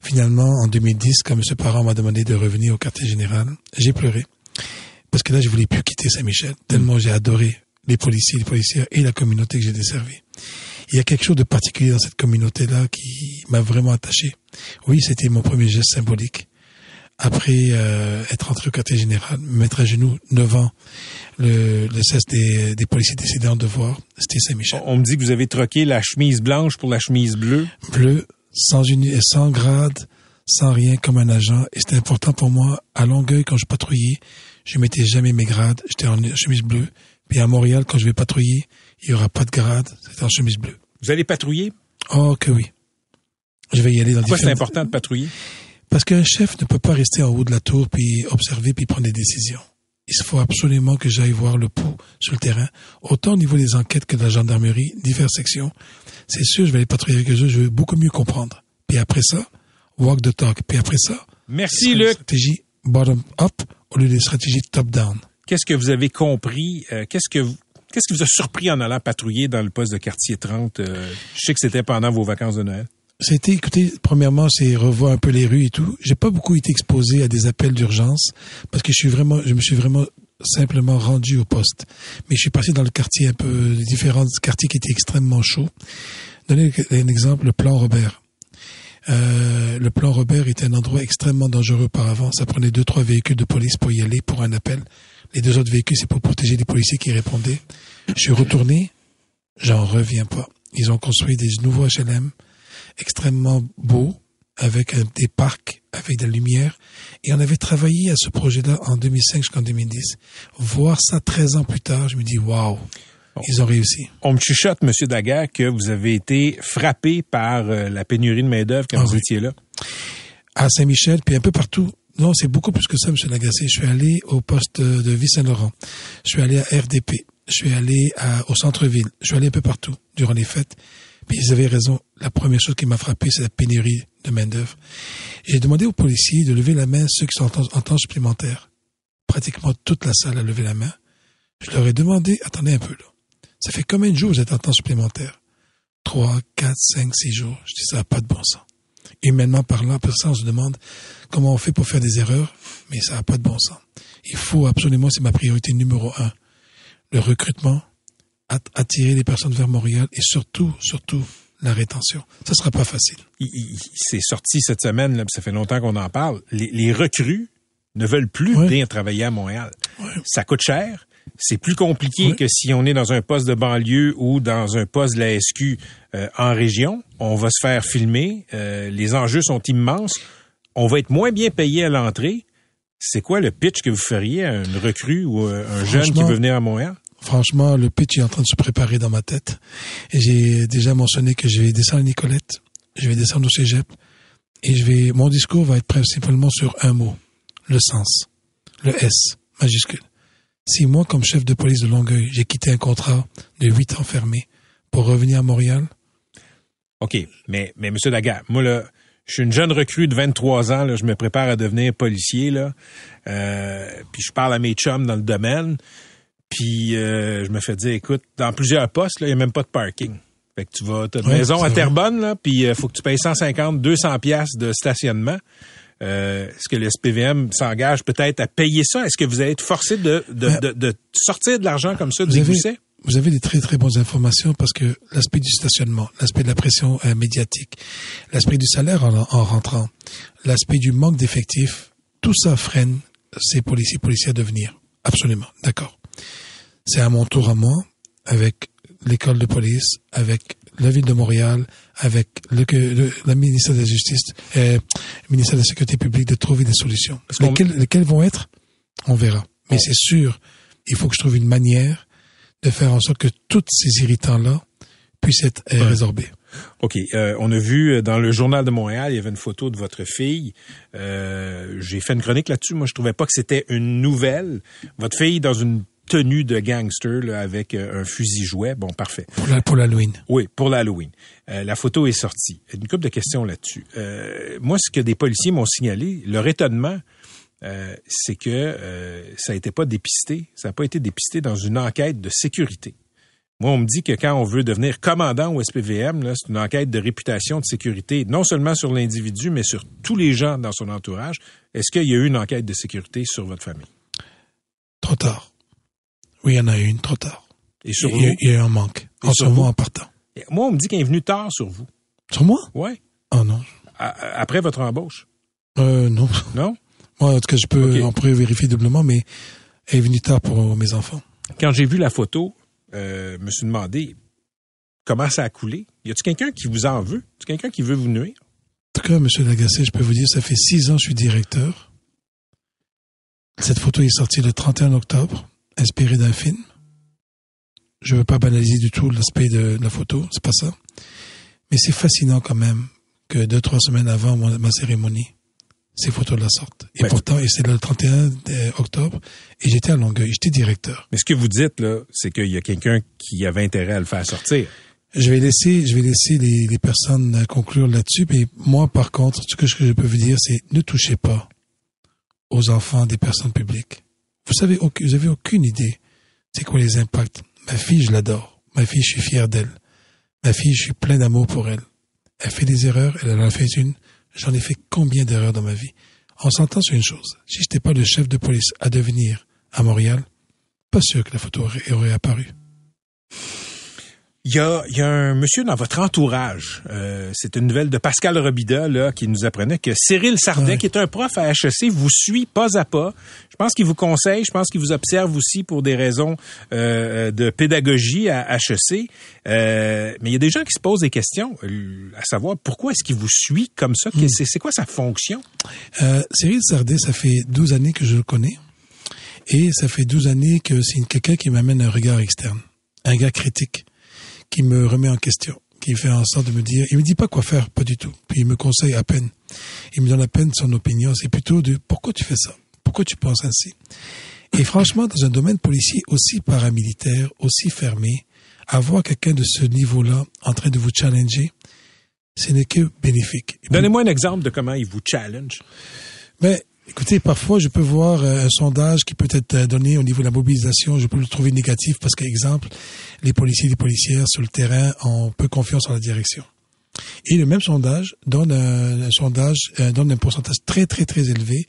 Finalement, en 2010, quand M. Parent m'a demandé de revenir au quartier général, j'ai pleuré. Parce que là, je voulais plus quitter Saint-Michel, tellement j'ai adoré les policiers, les policières et la communauté que j'ai desservie. Il y a quelque chose de particulier dans cette communauté-là qui m'a vraiment attaché. Oui, c'était mon premier geste symbolique. Après euh, être entré au quartier général, me mettre à genoux devant le, le cesse des, des policiers décédés en devoir, c'était Saint-Michel. On me dit que vous avez troqué la chemise blanche pour la chemise bleue. Bleu, sans, uni, sans grade, sans rien, comme un agent. Et c'était important pour moi. À Longueuil, quand je patrouillais, je mettais jamais mes grades. J'étais en chemise bleue. Puis à Montréal, quand je vais patrouiller, il y aura pas de grade. C'était en chemise bleue. Vous allez patrouiller? Oh, que oui. Je vais y aller dans Pourquoi c'est important de patrouiller? Parce qu'un chef ne peut pas rester en haut de la tour puis observer puis prendre des décisions. Il faut absolument que j'aille voir le pouls sur le terrain, autant au niveau des enquêtes que de la gendarmerie, diverses sections. C'est sûr, je vais aller patrouiller avec eux, je veux beaucoup mieux comprendre. Puis après ça, walk the talk. Puis après ça, Merci, Luc. Stratégie bottom up au lieu de stratégie top down. Qu'est-ce que vous avez compris? euh, qu'est-ce que vous- Qu'est-ce qui vous a surpris en allant patrouiller dans le poste de quartier 30? euh, je sais que c'était pendant vos vacances de Noël. C'était, écoutez, premièrement, c'est revoir un peu les rues et tout. J'ai pas beaucoup été exposé à des appels d'urgence parce que je suis vraiment, je me suis vraiment simplement rendu au poste. Mais je suis passé dans le quartier un peu, différents quartiers qui étaient extrêmement chauds. Donner un exemple, le plan Robert. Euh, le plan Robert était un endroit extrêmement dangereux auparavant. Ça prenait deux, trois véhicules de police pour y aller pour un appel. Les deux autres véhicules, c'est pour protéger les policiers qui répondaient. Je suis retourné, j'en reviens pas. Ils ont construit des nouveaux HLM extrêmement beaux, avec des parcs, avec de la lumière. Et on avait travaillé à ce projet-là en 2005 jusqu'en 2010. Voir ça 13 ans plus tard, je me dis, waouh, ils ont réussi. On me chuchote, M. Daguerre, que vous avez été frappé par euh, la pénurie de main-d'œuvre quand Ah vous oui. étiez là. à Saint-Michel, puis un peu partout. Non, c'est beaucoup plus que ça, M. Lagacé. Je suis allé au poste de Ville-Saint-Laurent. Je suis allé à RDP. Je suis allé à- au centre-ville. Je suis allé un peu partout durant les fêtes. Puis ils avaient raison. La première chose qui m'a frappé, c'est la pénurie de main-d'œuvre. J'ai demandé aux policiers de lever la main ceux qui sont en temps, en temps supplémentaire. Pratiquement toute la salle a levé la main. Je leur ai demandé, attendez un peu là. Ça fait combien de jours vous êtes en temps supplémentaire? Trois, quatre, cinq, six jours. Je dis, ça n'a pas de bon sens humainement parlant, pour ça, on se demande comment on fait pour faire des erreurs, mais ça n'a pas de bon sens. Il faut absolument, c'est ma priorité numéro un, le recrutement, attirer les personnes vers Montréal et surtout, surtout, la rétention. Ça sera pas facile. Il- il- C'est sorti cette semaine, là, ça fait longtemps qu'on en parle. Les, les recrues ne veulent plus venir travailler à Montréal. Ça coûte cher. C'est plus compliqué que si on est dans un poste de banlieue ou dans un poste de la SQ euh, en région. On va se faire filmer. Euh, les enjeux sont immenses. On va être moins bien payé à l'entrée. C'est quoi le pitch que vous feriez à une recrue ou euh, un jeune qui veut venir à Montréal? Franchement, le pitch est en train de se préparer dans ma tête. Et j'ai déjà mentionné que je vais descendre à Nicolette, je vais descendre au cégep, et je vais, mon discours va être principalement sur un mot. Le sens. Le S, majuscule. Si moi, comme chef de police de Longueuil, j'ai quitté un contrat de huit ans fermé pour revenir à Montréal, OK, mais, mais Monsieur Daguerre, moi, là, je suis une jeune recrue de 23 ans, là, je me prépare à devenir policier, là, euh, puis je parle à mes chums dans le domaine, puis euh, je me fais dire, écoute, dans plusieurs postes, il n'y a même pas de parking. Fait que tu vas, t'as une maison à Terrebonne, là, puis il faut que tu payes 150, 200 piastres de stationnement. Euh, Est-ce que le SPVM s'engage peut-être à payer ça? Est-ce que vous allez être forcé de, de, de, de sortir de l'argent comme ça, vous avez, Gousset? vous avez des très très bonnes informations parce que l'aspect du stationnement, l'aspect de la pression euh, médiatique, l'aspect du salaire en, en rentrant, l'aspect du manque d'effectifs, tout ça freine ces policiers policiers de venir. Absolument, d'accord. C'est à mon tour à moi, avec l'école de police, avec la ville de Montréal, avec le, ministère de la Justice, euh, le ministère de la Sécurité publique, de trouver des solutions. Lesquelles, lesquelles vont être, on verra. Mais c'est sûr, il faut que je trouve une manière de faire en sorte que tous ces irritants-là puissent être euh, résorbés. OK. euh, on a vu euh, dans le journal de Montréal, il y avait une photo de votre fille. Euh, J'ai fait une chronique là-dessus. Moi, je trouvais pas que c'était une nouvelle. Votre fille dans une tenue de gangster là, avec euh, un fusil jouet. Bon, parfait. Pour l'Halloween. Oui, pour l'Halloween. Euh, la photo est sortie. Une couple de questions là-dessus. Euh, moi, ce que des policiers m'ont signalé, leur étonnement, euh, c'est que ça n'a été pas dépisté. Ça n'a pas été dépisté dans une enquête de sécurité. Moi, on me dit que quand on veut devenir commandant au SPVM, c'est une enquête de réputation de sécurité, non seulement sur l'individu, mais sur tous les gens dans son entourage. Est-ce qu'il y a eu une enquête de sécurité sur votre famille? Trop tard. Oui, il y en a eu une, trop tard. Et sur il, y a, vous? il y a eu un manque. Et En sur ce moment, vous? en partant. Moi, on me dit qu'il est venu tard sur vous. Sur moi? Ouais. Oh non. A- a- Après votre embauche? Euh, non. Non? Moi, en tout cas, je peux, Ok. on pourrait vérifier doublement, mais elle est venue tard pour mes enfants. Quand j'ai vu la photo, euh, je me suis demandé comment ça a coulé. Y a-t-il quelqu'un qui vous en veut? Y a-t-il quelqu'un qui veut vous nuire? En tout cas, Monsieur Lagacé, je peux vous dire, ça fait six ans que je suis directeur. Cette photo est sortie le 31 octobre, inspirée d'un film. Je veux pas banaliser du tout l'aspect de la photo, c'est pas ça. Mais c'est fascinant quand même que deux, trois semaines avant mon- ma cérémonie, ces sortent. Et Ben, pourtant, et c'est le 31 octobre, et j'étais à Longueuil, j'étais directeur. Mais ce que vous dites, là, c'est qu'il y a quelqu'un qui avait intérêt à le faire sortir. Je vais laisser, je vais laisser les, les personnes euh, conclure là-dessus. Mais moi, par contre, ce que je peux vous dire, c'est ne touchez pas aux enfants des personnes publiques. Vous savez, vous avez aucune idée c'est quoi les impacts. Ma fille, je l'adore. Ma fille, je suis fier d'elle. Ma fille, je suis plein d'amour pour elle. Elle fait des erreurs, elle en a fait une. J'en ai fait combien d'erreurs dans ma vie? On s'entend sur une chose. Si je n'étais pas le chef de police à devenir à Montréal, pas sûr que la photo aurait apparu. Il y a, il y a un monsieur dans votre entourage. euh, c'est une nouvelle de Pascal Robida là, qui nous apprenait que Cyril Sardet, qui est un prof à HEC, vous suit pas à pas. Je pense qu'il vous conseille, je pense qu'il vous observe aussi pour des raisons euh, de pédagogie à HEC. Euh, mais il y a des gens qui se posent des questions, euh, à savoir pourquoi est-ce qu'il vous suit comme ça? Que- C'est quoi sa fonction? Euh, Cyril Sardet, ça fait 12 années que je le connais. Et ça fait 12 années que c'est quelqu'un qui m'amène un regard externe. Un gars critique. Qui me remet en question. Qui fait en sorte de me dire, il me dit pas quoi faire, pas du tout. Puis il me conseille à peine. Il me donne à peine son opinion. C'est plutôt de, pourquoi tu fais ça? Pourquoi tu penses ainsi? Et franchement, dans un domaine policier aussi paramilitaire, aussi fermé, avoir quelqu'un de ce niveau-là en train de vous challenger, ce n'est que bénéfique. Donnez-moi un exemple de comment il vous challenge. Ben, écoutez, parfois, je peux voir euh, un sondage qui peut être euh, donné au niveau de la mobilisation. Je peux le trouver négatif parce qu'exemple, les policiers et les policières sur le terrain ont peu confiance en la direction. Et le même sondage donne un, sondage euh, donne un pourcentage très très très élevé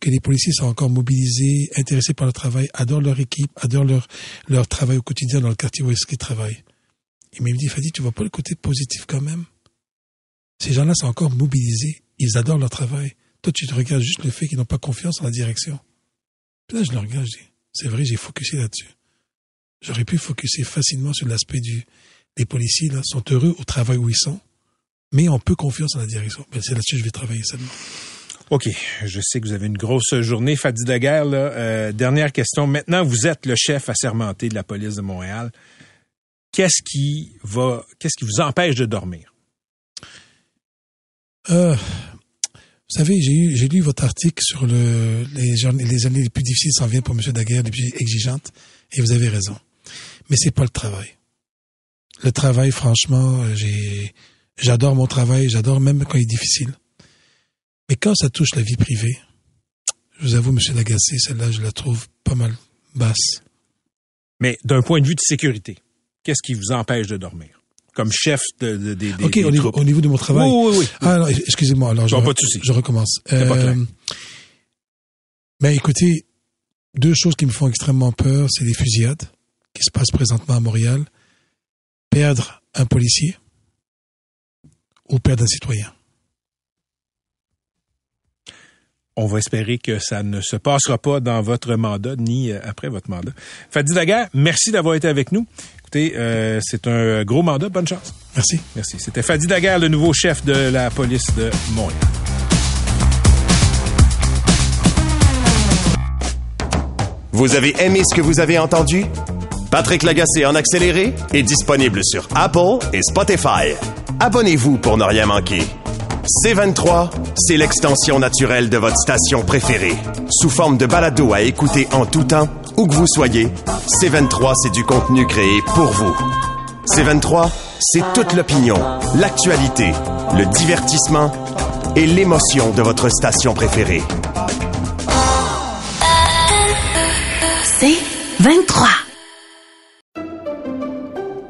que les policiers sont encore mobilisés, intéressés par le travail, adorent leur équipe, adorent leur leur travail au quotidien dans le quartier où est-ce qu'ils travaillent. Il m'a dit, Fadi, tu vois pas le côté positif quand même? Ces gens-là sont encore mobilisés. Ils adorent leur travail. Toi, tu te regardes juste le fait qu'ils n'ont pas confiance en la direction. Puis là, je le regarde, je dis, c'est vrai, j'ai focusé là-dessus. J'aurais pu focuser facilement sur l'aspect du, les policiers, là, sont heureux au travail où ils sont, mais on peut confiance en la direction. Ben, c'est là-dessus que je vais travailler seulement. OK. Je sais que vous avez une grosse journée. Fadi Daguerre, là, euh, dernière question. Maintenant, vous êtes le chef assermenté de la police de Montréal. Qu'est-ce qui va, qu'est-ce qui vous empêche de dormir? Euh, vous savez, j'ai lu votre article sur le, les, les années les plus difficiles s'en viennent pour M. Daguerre, les plus exigeantes, et vous avez raison. Mais c'est pas le travail. Le travail, franchement, euh, j'adore mon travail, j'adore même quand il est difficile. Mais quand ça touche la vie privée, je vous avoue, M. Lagacé, celle-là, je la trouve pas mal basse. Mais d'un point de vue de sécurité, qu'est-ce qui vous empêche de dormir? Comme chef de, OK, des au niveau, au niveau de mon travail. Oui, oui, oui. Ah, alors, excusez-moi, alors je, pas de souci. je recommence. Pas clair. ben, écoutez, deux choses qui me font extrêmement peur, c'est les fusillades qui se passent présentement à Montréal, perdre un policier ou perdre un citoyen. On va espérer que ça ne se passera pas dans votre mandat ni euh, après votre mandat. Fadi Daguerre, merci d'avoir été avec nous. Euh, c'est un gros mandat. Bonne chance. Merci. Merci. C'était Fadi Daguerre, le nouveau chef de la police de Montréal. Vous avez aimé ce que vous avez entendu? Patrick Lagacé en accéléré est disponible sur Apple et Spotify. Abonnez-vous pour ne rien manquer. C23, c'est l'extension naturelle de votre station préférée. Sous forme de balado à écouter en tout temps, où que vous soyez, C23, c'est du contenu créé pour vous. C23, c'est toute l'opinion, l'actualité, le divertissement et l'émotion de votre station préférée. C'est 23.